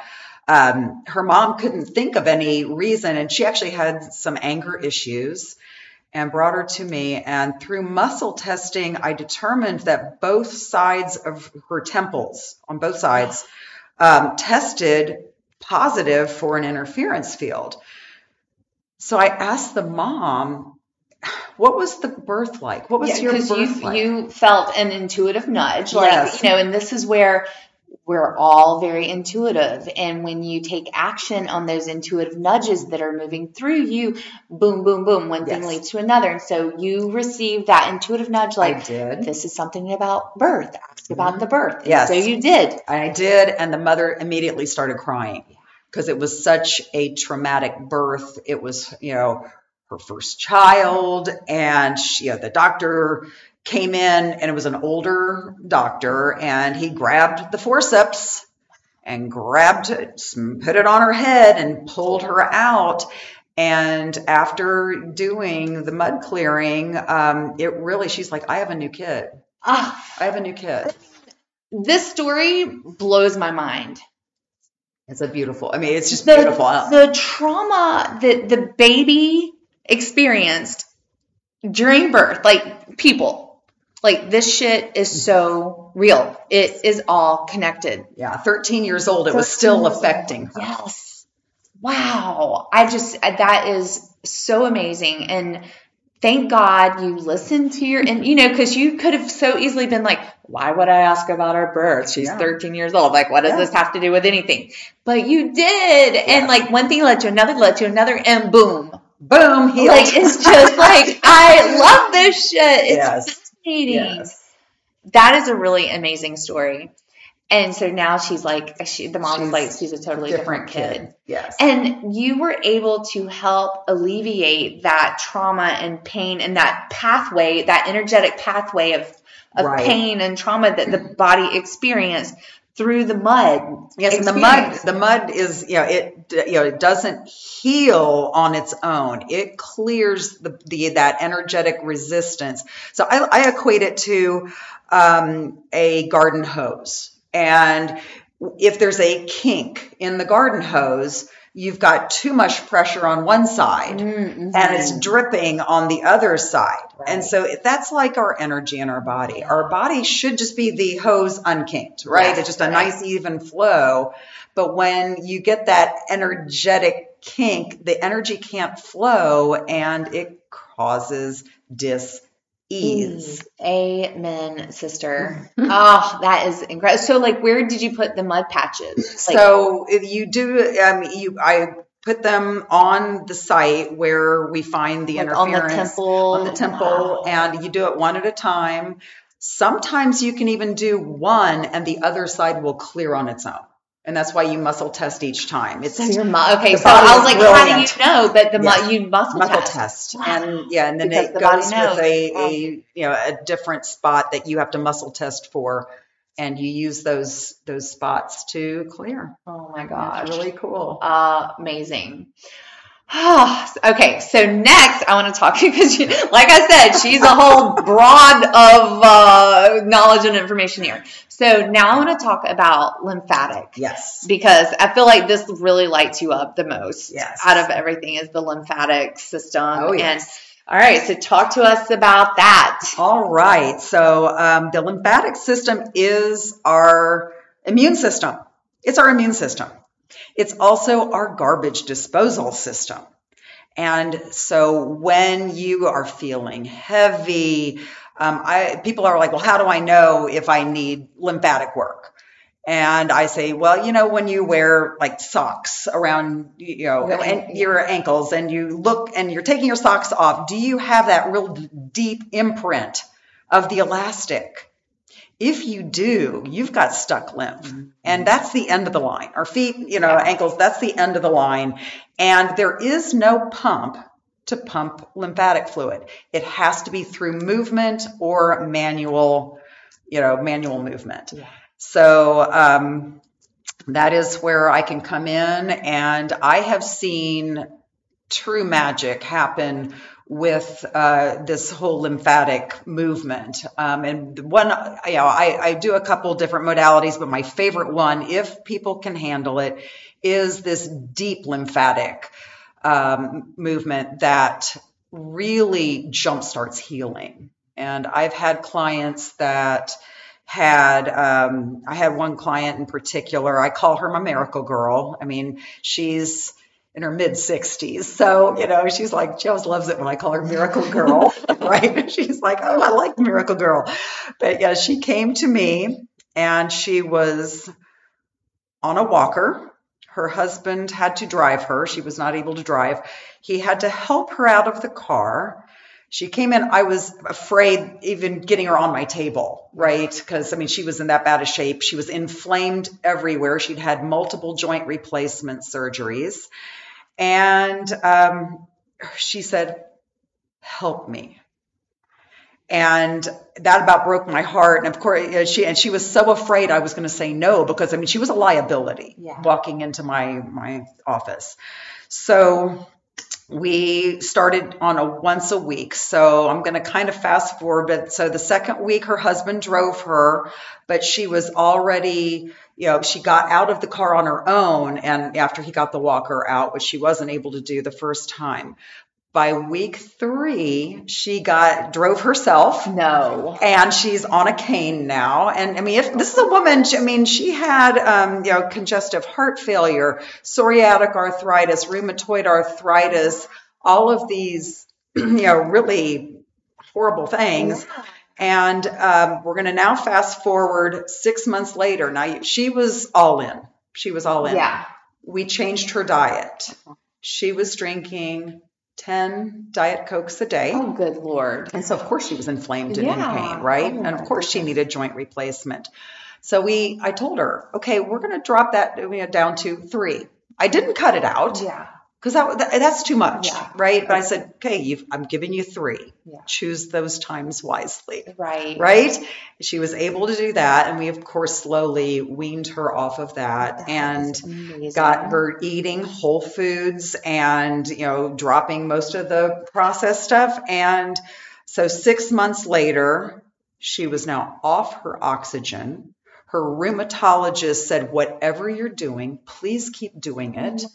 Um, her mom couldn't think of any reason, and she actually had some anger issues, and brought her to me. And through muscle testing, I determined that both sides of her temples, on both sides, um, tested positive for an interference field. So I asked the mom, What was the birth like? What was Yeah, your birth because you like? you felt an intuitive nudge, like Yes. you know, and this is where we're all very intuitive, and when you take action on those intuitive nudges that are moving through you, boom, boom, boom, one thing leads to another, and so you receive that intuitive nudge, like this is something about birth. Ask about Mhm. the birth. And Yes. so you did. I did, and the mother immediately started crying because it was such a traumatic birth. It was, you know, her first child, and she, you know, the doctor came in, and it was an older doctor, and he grabbed the forceps and grabbed it, put it on her head, and pulled her out. And after doing the mud clearing, um, it really, she's like, I have a new kid. Ah, I have a new kid. this story blows my mind. It's a beautiful. I mean, it's just the, beautiful. the trauma that the baby experienced during birth, like people, like this shit is mm. so real. It is all connected. yeah, 13 years old. It was still affecting her. Yes. Wow. I just, that is so amazing. And thank God you listened to your, and you know, because you could have so easily been like, why would I ask about her birth? She's Yeah. 13 years old. Like, what does Yeah. this have to do with anything? But you did. And like one thing led to another, led to another, and boom. Boom, healed. Like, it's just like, I love this shit. It's Yes. fascinating. Yes. That is a really amazing story. And so now she's like, she, the mom She's like, she's a totally different, kid. Yes. And you were able to help alleviate that trauma and pain and that pathway, that energetic pathway of, of Right. pain and trauma that the body experienced through the mud. Yes, and the mud, the mud is, you know, it, you know, it doesn't heal on its own. It clears the, the that energetic resistance. So I, I equate it to um, a garden hose, and if there's a kink in the garden hose, you've got too much pressure on one side. Mm-hmm. and it's dripping on the other side. Right. And so that's like our energy in our body. Our body should just be the hose unkinked, right? Yeah, It's just a nice even flow. But when you get that energetic kink, the energy can't flow and it causes dis ease. Amen, sister. oh, that is incredible. So, like, where did you put the mud patches? Like, so if you do, um, you I put them on the site where we find the like on the temple. on the temple, Wow. and you do it one at a time. Sometimes you can even do one, and the other side will clear on its own, and that's why you muscle test each time. It's So your mu- okay, so I was like, how do you know? But the mu- you muscle, muscle test. test, Wow. and yeah, and then Because it the goes with a, Wow. a you know a different spot that you have to muscle test for, and you use those those spots to clear. Oh my gosh, It's really cool. Uh, amazing. okay, so next I want to talk because, you, like I said, she's a whole broad of uh, knowledge and information here. So now I want to talk about lymphatic. Yes. because I feel like this really lights you up the most Yes. out of everything is the lymphatic system. Oh, And all right, so talk to us about that. All right. So um, the lymphatic system is our immune system. It's our immune system. It's also our garbage disposal system. And so when you are feeling heavy, um, I, people are like, well, how do I know if I need lymphatic work? And I say, well, you know, when you wear like socks around, you know, Your an- your ankles and you look and you're taking your socks off, do you have that real deep imprint of the elastic? If you do, you've got stuck lymph. And that's the end of the line. Our feet, you know, ankles, that's the end of the line. And there is no pump to pump lymphatic fluid. It has to be through movement or manual, you know, manual movement. Yeah. So um, that is where I can come in, and I have seen true magic happen with uh, this whole lymphatic movement. Um, and one, you know, I, I do a couple different modalities, but my favorite one, if people can handle it, is this deep lymphatic um, movement that really jumpstarts healing. And I've had clients that had um, I had one client in particular. I call her my miracle girl. I mean, she's in her mid 60s. So, you know, she's like, she always loves it when I call her Miracle Girl, right? She's like, oh, I like Miracle Girl. But yeah, she came to me and she was on a walker. Her husband had to drive her. She was not able to drive. He had to help her out of the car. She came in, I was afraid even getting her on my table, right? Because, I mean, she was in that bad of shape. She was inflamed everywhere. She'd had multiple joint replacement surgeries. And um, she said, Help me. And that about broke my heart. And of course, she and she was so afraid I was going to say no because I mean she was a liability Yeah. walking into my my office. So we started on a once a week. So I'm going to kind of fast forward. But so the second week, her husband drove her, but she was already, you know, she got out of the car on her own. And after he got the walker out, which she wasn't able to do the first time. By week three, she got drove herself No. and she's on a cane now. And I mean, if this is a woman, I mean, she had, um, you know, congestive heart failure, psoriatic arthritis, rheumatoid arthritis, all of these, you know, really horrible things. And um, we're going to now fast forward six months later. Now, she was all in. She was all in. Yeah. We changed her diet. She was drinking 10 Diet Cokes a day. Oh, good lord. And so, of course, she was inflamed and in pain, right? Oh, and of course, she needed joint replacement. So we, I told her, okay, we're going to drop that you know, down to three. I didn't cut it out Yeah. Because that, that- that's too much, Yeah. right? But I said, okay, you've, I'm giving you three. Yeah. Choose those times wisely, Right. right? She was able to do that, and we, of course, slowly weaned her off of that, That and got her eating whole foods and you know dropping most of the processed stuff and so 6 months later she was now off her oxygen her rheumatologist said whatever you're doing please keep doing it mm-hmm.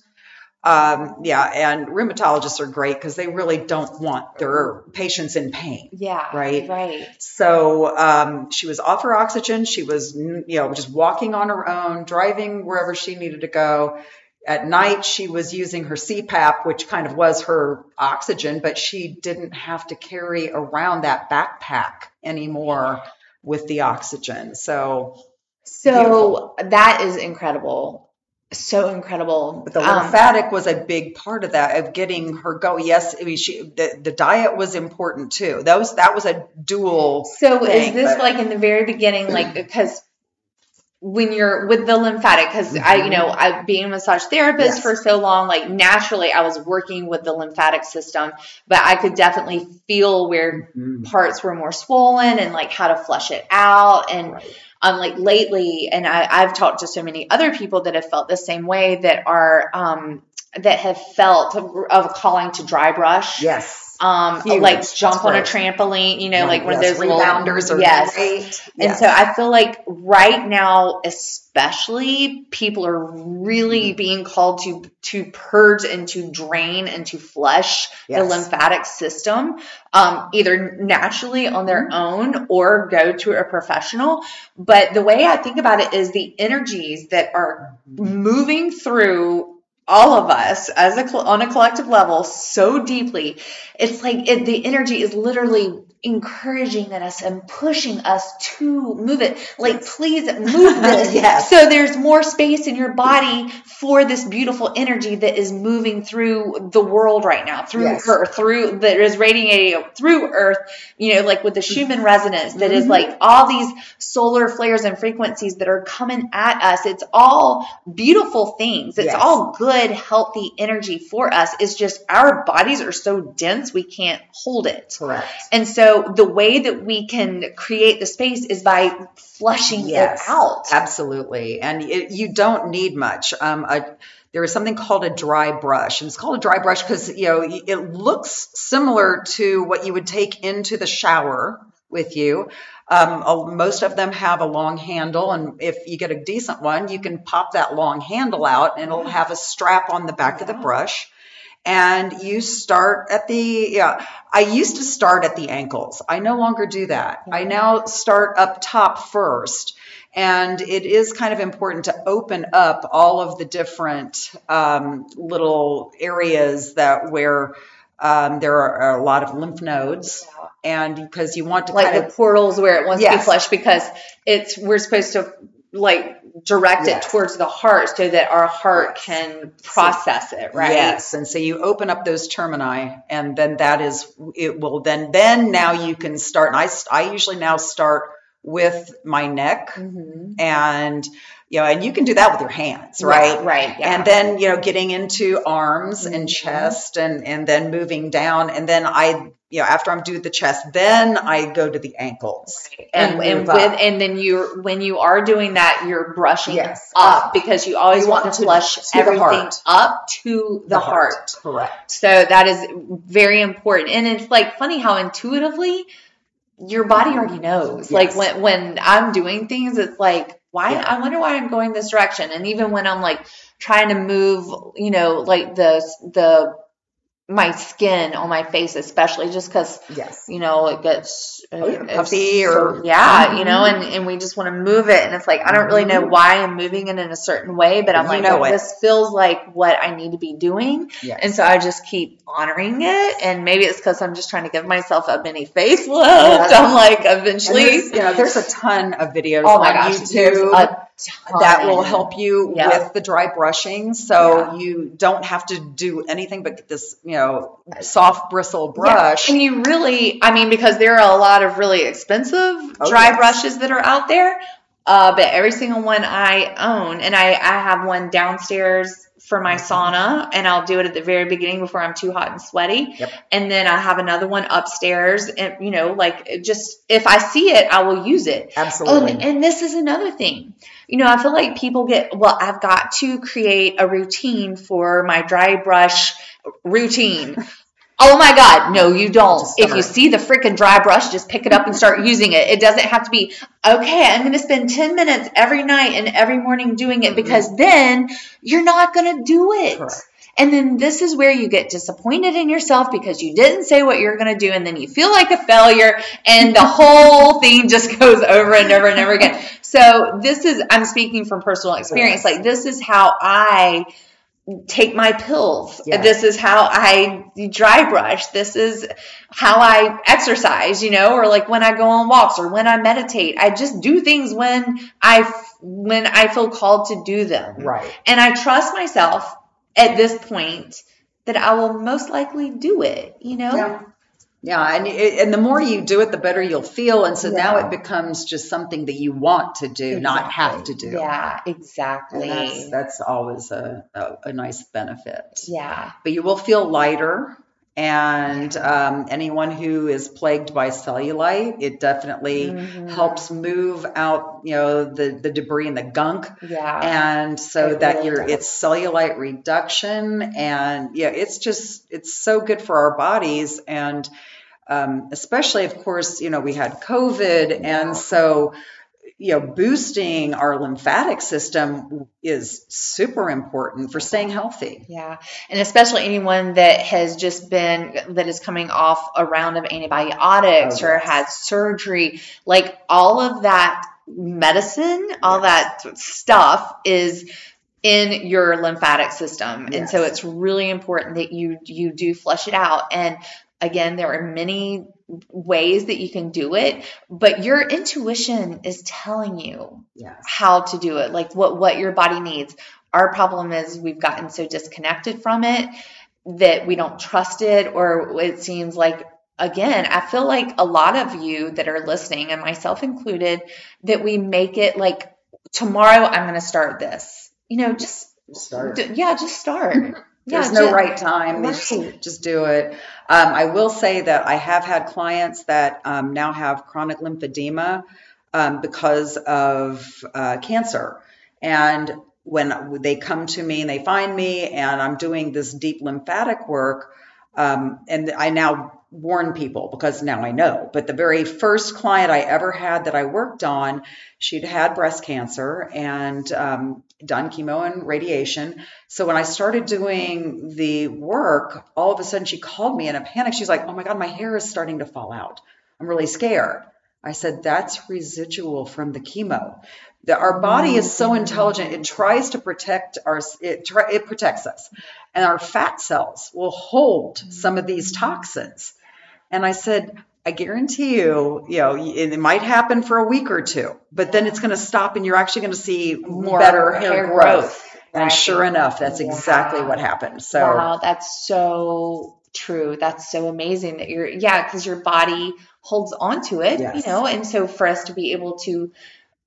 Um, yeah and rheumatologists are great because they really don't want their patients in pain Yeah. Right. Right. so um, she was off her oxygen. She was, you know, just walking on her own, driving wherever she needed to go. At night, she was using her CPAP, which kind of was her oxygen, but she didn't have to carry around that backpack anymore with the oxygen. So So that is incredible. So incredible. but the Um, lymphatic was a big part of that, of getting her go. Yes, I mean, she, the, the diet was important too. That was, that was a dual. So thing, is this but- like in the very beginning, like because when you're with the lymphatic, because I, you know, I being a massage therapist Yes. for so long, like naturally I was working with the lymphatic system, but I could definitely feel where Mhm. parts were more swollen and like how to flush it out and Right. um like lately and I, I've talked to so many other people that have felt the same way that are um that have felt of, calling to dry brush Yes. um Huge. like jump on a trampoline you know like one Yes, of those little- rebounders are yes great. and Yes. so I feel like right now, especially, people are really Mm-hmm. being called to to purge and to drain and to flush the lymphatic system, um, either naturally on their Mm-hmm. own or go to a professional. But the way I think about it is the energies that are moving through all of us as a on a collective level so deeply. It's like it, the energy is literally encouraging us and pushing us to move it like please move this Yes. so there's more space in your body for this beautiful energy that is moving through the world right now through Yes. earth through that is radiating through earth you know like with the schumann resonance that is Mhm. like all these solar flares and frequencies that are coming at us it's all beautiful things it's Yes. all good healthy energy for us it's just our bodies are so dense we can't hold it Correct. and so the way that we can create the space is by flushing Yes. it out Absolutely. And it, you don't need much. Um, a, there is something called a dry brush, and it's called a dry brush because you know it looks similar to what you would take into the shower with you. Um, most of them have a long handle, and if you get a decent one, you can pop that long handle out, and it'll have a strap on the back of the brush. And you start at the yeah i used to start at the ankles. I no longer do that. I now start up top first and it is kind of important to open up all of the different um, little areas that where um, there are a lot of lymph nodes and because you want to like kind the of portals where it wants to be flushed because it's we're supposed to like direct Yes. it towards the heart so that our heart can process it right Yes, and so you open up those termini, and then that is it. Will then then now you can start. And I I usually now start with my neck, Mhm. and you know, and you can do that with your hands, right? right yeah. And then you know, getting into arms and Mhm. chest, and and then moving down, and then I you know after I'm doing the chest, then I go to the ankles Right. and and and with and then you're when you are doing that you're brushing Yes, up because you always You want, want to flush to everything heart. up to the, heart. correct. So that is very important. And it's like funny how intuitively your body already knows. Like when when I'm doing things, it's like, why Yeah. I wonder why I'm going this direction. And even when I'm like trying to move, you know, like the the my skin on my face, especially just because Yes. you know it gets uh, Oh, yeah, it's puffy or- yeah, you know, and and we just want to move it, and it's like I don't really know Mhm. why I'm moving it in a certain way, but I'm You like, well, this feels like what I need to be doing. Yes. And so I just keep honoring it. And maybe it's because I'm just trying to give myself a mini facelift. Yeah. I'm like, eventually. there's, know, there's a ton of videos oh my on gosh, YouTube a ton. that will help you Yeah. with the dry brushing. So Yeah. you don't have to do anything but this, you know, soft bristle Yeah. brush. And you really, I mean, because there are a lot of really expensive Oh, dry yes. brushes that are out there. Uh, but every single one I own, and I, I have one downstairs for my sauna, and I'll do it at the very beginning before I'm too hot and sweaty. Yep. And then I have another one upstairs, and you know, like just if I see it, I will use it. Oh, Absolutely. and, and this is another thing. You know, I feel like people get, well, I've got to create a routine for my dry brush routine. Oh my God, no, you don't. If you see the freaking dry brush, just pick it up and start using it. It doesn't have to be, okay, I'm going to spend 10 minutes every night and every morning doing it mm-hmm. because then you're not going to do it. Correct. And then this is where you get disappointed in yourself because you didn't say what you're going to do. And then you feel like a failure and the whole thing just goes over and over and over again. So this is, I'm speaking from personal experience. Like this is how I take my pills. Yes. This is how I dry brush. This is how I exercise, you know, or like when I go on walks or when I meditate. I just do things when I when I feel called to do them. Right. And I trust myself at this point that I will most likely do it, you know? Yeah. Yeah, and and the more you do it, the better you'll feel, and so now it becomes just something that you want to do, not have to do. Yeah, exactly. that's that's always a, a, a nice benefit. yeah. But you will feel lighter, and um, anyone who is plagued by cellulite, it definitely Mhm. helps move out, you know, the the debris and the gunk Yeah. and so It that really you're does. it's cellulite reduction and yeah it's just it's so good for our bodies and um, especially of course you know we had covid and so you know boosting our lymphatic system is super important for staying healthy. Yeah, and especially anyone that has just been that is coming off a round of antibiotics Oh, or yes. had surgery, like all of that medicine, all that stuff is in your lymphatic system, and so it's really important that you you do flush it out. And again, there are many ways that you can do it, but your intuition is telling you yes how to do it, like what what your body needs. Our problem is we've gotten so disconnected from it that we don't trust it, or it seems like again, I feel like a lot of you that are listening, and myself included, that we make it like tomorrow I'm going to start this. You know, just start d- yeah, just start. There's yeah, no ju- right time. Right. Just, just do it. Um, I will say that I have had clients that um, now have chronic lymphedema um, because of uh, cancer. And when they come to me and they find me and I'm doing this deep lymphatic work, um, and I now warn people because now I know. But the very first client I ever had that I worked on, she'd had breast cancer and um, done chemo and radiation. So when I started doing the work, all of a sudden she called me in a panic. She's like, "Oh my God, my hair is starting to fall out. I'm really scared." I said, "That's residual from the chemo." The, our body is so intelligent; it tries to protect our it it protects us, and our fat cells will hold some of these toxins. And I said, I guarantee you, you know, it might happen for a week or two, but then it's going to stop, and you're actually going to see More better hair, growth. growth. And Right. sure enough, that's exactly what happened. So Wow, that's so true. That's so amazing that you're, yeah, because your body holds onto it, Yes. you know, and so for us to be able to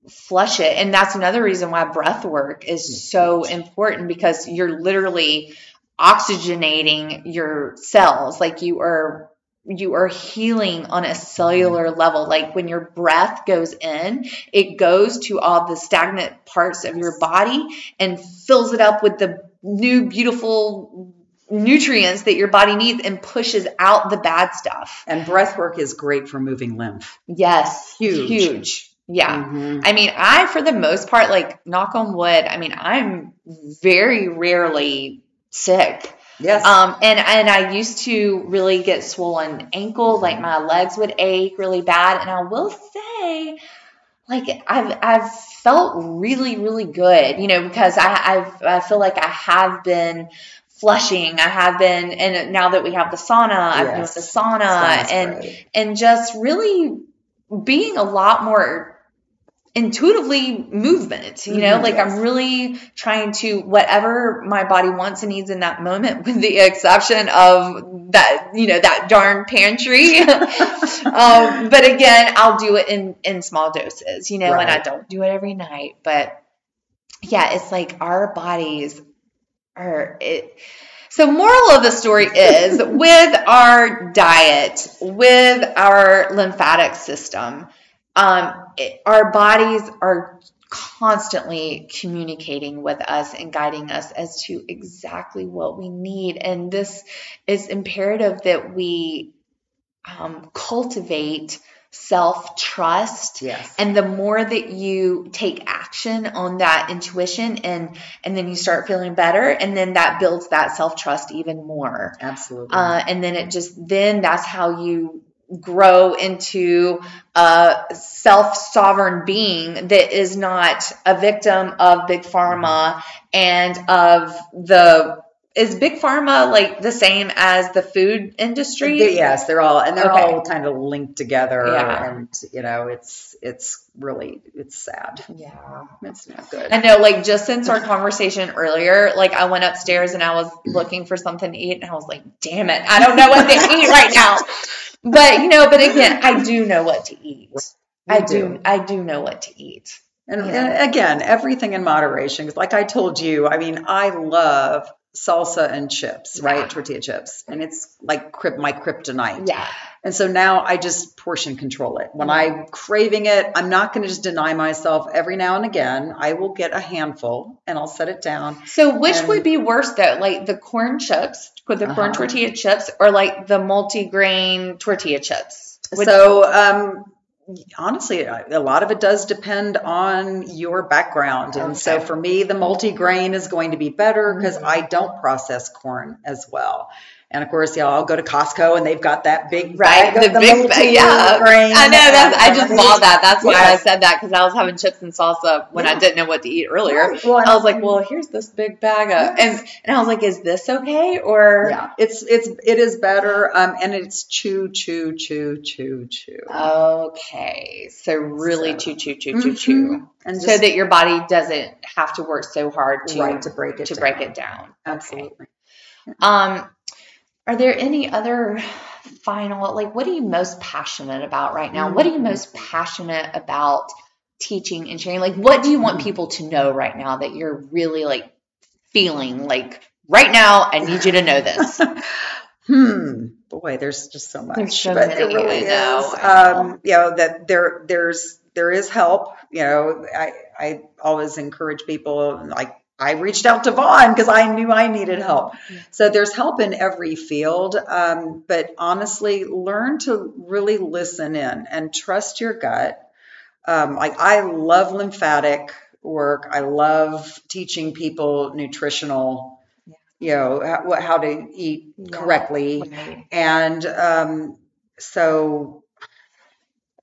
flush it, and that's another reason why breath work is so important because you're literally oxygenating your cells, like you are. You are healing on a cellular level. Like when your breath goes in, it goes to all the stagnant parts of your body and fills it up with the new, beautiful nutrients that your body needs and pushes out the bad stuff. and breath work is great for moving lymph. Yes. Huge. Huge. Yeah. Mhm. I mean, I, for the most part, like, knock on wood, I mean, I'm very rarely sick. Yes. Um, and, and I used to really get swollen ankle, like my legs would ache really bad. And I will say, like I've I've felt really really good, you know, because I I've, I feel like I have been flushing. I have been, and now that we have the sauna, I've been with the sauna, Sauna's and great. and just really being a lot more intuitively movement you know Mhm, like yes. i'm really trying to whatever my body wants and needs in that moment with the exception of that you know that darn pantry. Um, but again i'll do it in in small doses you know and i don't do it every night but yeah it's like our bodies are it so moral of the story is with our diet with our lymphatic system um, it, our bodies are constantly communicating with us and guiding us as to exactly what we need and this is imperative that we um, cultivate self trust Yes. and the more that you take action on that intuition and and then you start feeling better and then that builds that self-trust even more Absolutely. uh, and then it just then that's how you grow into a self-sovereign being that is not a victim of big pharma and of the is big pharma like the same as the food industry They- yes, they're all and they're Okay. all kind of linked together, Yeah. and you know, it's it's really it's sad. yeah It's not good. I know, like just since our conversation earlier, like I went upstairs and I was looking for something to eat and I was like, damn it, I don't know what to eat right now. But you know, but again, I do know what to eat. I do do. I do know what to eat. And, Yeah. and uh, again, everything in moderation. Because, like I told you, I mean, I love salsa and chips, right? Yeah. Tortilla chips, and it's like my kryptonite. Yeah. And so now I just portion control it. When I'm craving it, I'm not going to just deny myself every now and again. I will get a handful and I'll set it down. So which And- would be worse though? Like the corn chips, with the corn Uh-huh. tortilla chips, or like the multi-grain tortilla chips? Which- so, um, honestly, a lot of it does depend on your background. And so for me, the multi-grain is going to be better because Mhm. I don't process corn as well. And of course, yeah, I'll go to Costco and they've got that big Right, bag the of big bag, yeah. I know that's. I just saw that. That's why I said that because I was having chips and salsa when I didn't know what to eat earlier. Right. Well, I was like, well, here's this big bag of, and and I was like, is this okay or? yeah, it's it's it is better, um, and it's chew, chew, chew, chew, chew, Okay, so really So- chew, chew, chew, chew, chew, Mhm. and so just that your body doesn't have to work so hard to right to break it to down. break it down. Absolutely. Um, are there any other final like what are you most passionate about right now? What are you most passionate about teaching and sharing? Like what do you want people to know right now that you're really like feeling like right now I need you to know this. Hmm. Boy, there's just so much. There's so but many, It really I know, is. I know. Um, you know that there there's there is help. You know, I I always encourage people like I reached out to Vaughn because I knew I needed help. So there's help in every field. Um, but honestly, learn to really listen in and trust your gut. Um, like I love lymphatic work. I love teaching people nutritional, you know, how, how to eat Yeah. correctly. And um, so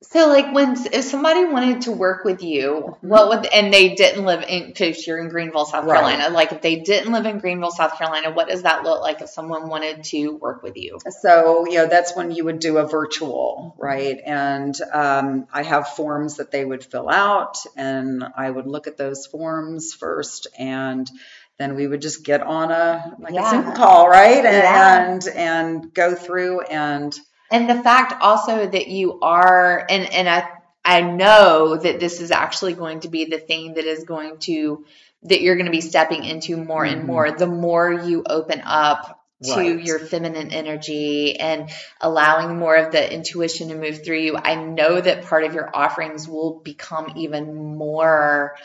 So, like, when if somebody wanted to work with you, what would and they didn't live in because you're in Greenville, South Right. Carolina. Like, if they didn't live in Greenville, South Carolina, what does that look like if someone wanted to work with you? So, you know, that's when you would do a virtual, right? And um, I have forms that they would fill out, and I would look at those forms first, and then we would just get on a like Yeah. a Zoom call, right? And, Yeah. and and go through and And the fact also that you are, and and I I know that this is actually going to be the thing that is going to that you're going to be stepping into more and Mhm. more. The more you open up to Right. your feminine energy and allowing more of the intuition to move through you, I know that part of your offerings will become even more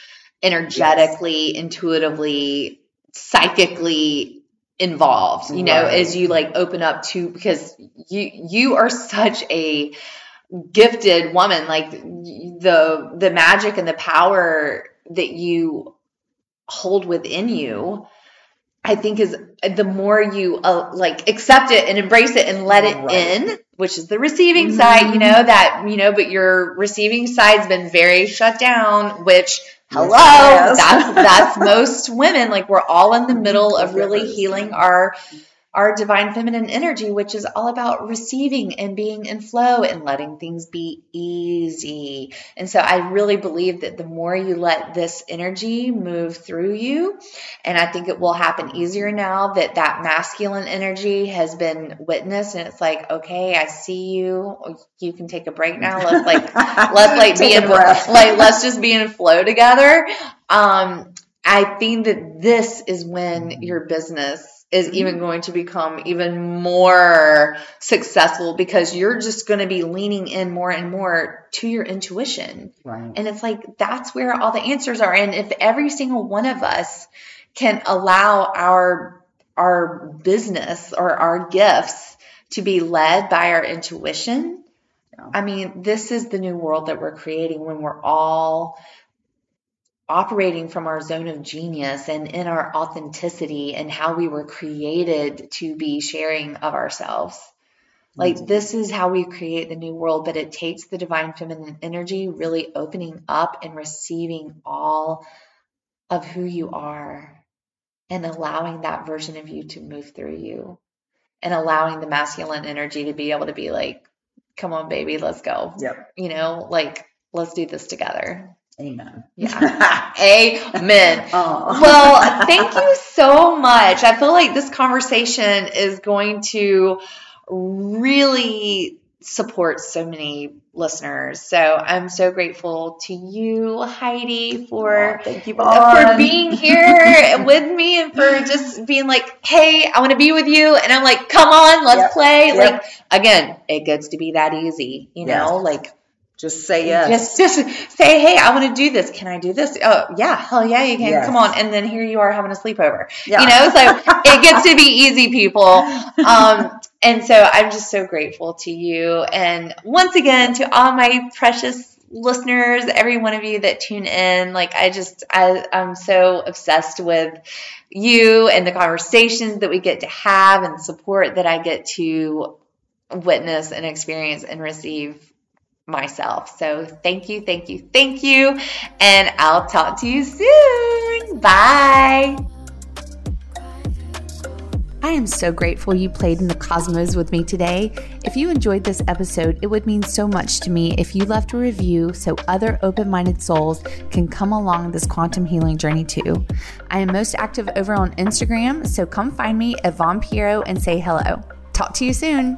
energetically, intuitively, psychically involved you know Right. as you like open up to because you you are such a gifted woman like the the magic and the power that you hold within you i think is the more you uh, like accept it and embrace it and let it Right. in which is the receiving Mhm. side you know that you know but your receiving side's been very shut down which hello Yes. that's that's most women like we're all in the middle of really healing our our divine feminine energy which is all about receiving and being in flow and letting things be easy. And so i really believe that the more you let this energy move through you and i think it will happen easier now that that masculine energy has been witnessed and it's like okay i see you. You can take a break now. Let's like let's like be in breath. like let's just be in flow together. Um i think that this is when your business is mm-hmm. even going to become even more successful because you're just going to be leaning in more and more to your intuition right. and it's like that's where all the answers are and if every single one of us can allow our our business or our gifts to be led by our intuition. I mean, this is the new world that we're creating when we're all operating from our zone of genius and in our authenticity and how we were created to be sharing of ourselves. Mm-hmm. Like, this is how we create the new world, but it takes the divine feminine energy really opening up and receiving all of who you are and allowing that version of you to move through you and allowing the masculine energy to be able to be like, come on, baby, let's go. Yep. You know, like, let's do this together. Amen. Yeah. Amen. Oh. Well, thank you so much. I feel like this conversation is going to really support so many listeners. So I'm so grateful to you, Heidi, for Oh, thank you, for being here with me and for just being like, hey, I want to be with you. And I'm like, come on, let's Yep. play. Yep. Like, again, it gets to be that easy, you know, like Just say yes. just just say, hey, I want to do this. Can I do this? Oh, yeah, hell yeah, you can. Yes. Come on. And then here you are having a sleepover. Yeah. You know, so it gets to be easy, people. Um, and so I'm just so grateful to you. And once again, to all my precious listeners, every one of you that tune in, like I just, I, I'm so obsessed with you and the conversations that we get to have and support that I get to witness and experience and receive myself. So thank you, thank you, thank you. And I'll talk to you soon. Bye. I am so grateful you played in the cosmos with me today. If you enjoyed this episode, it would mean so much to me if you left a review so other open minded souls can come along this quantum healing journey too. I am most active over on Instagram, so come find me at Vaughn Pierro and say hello. Talk to you soon.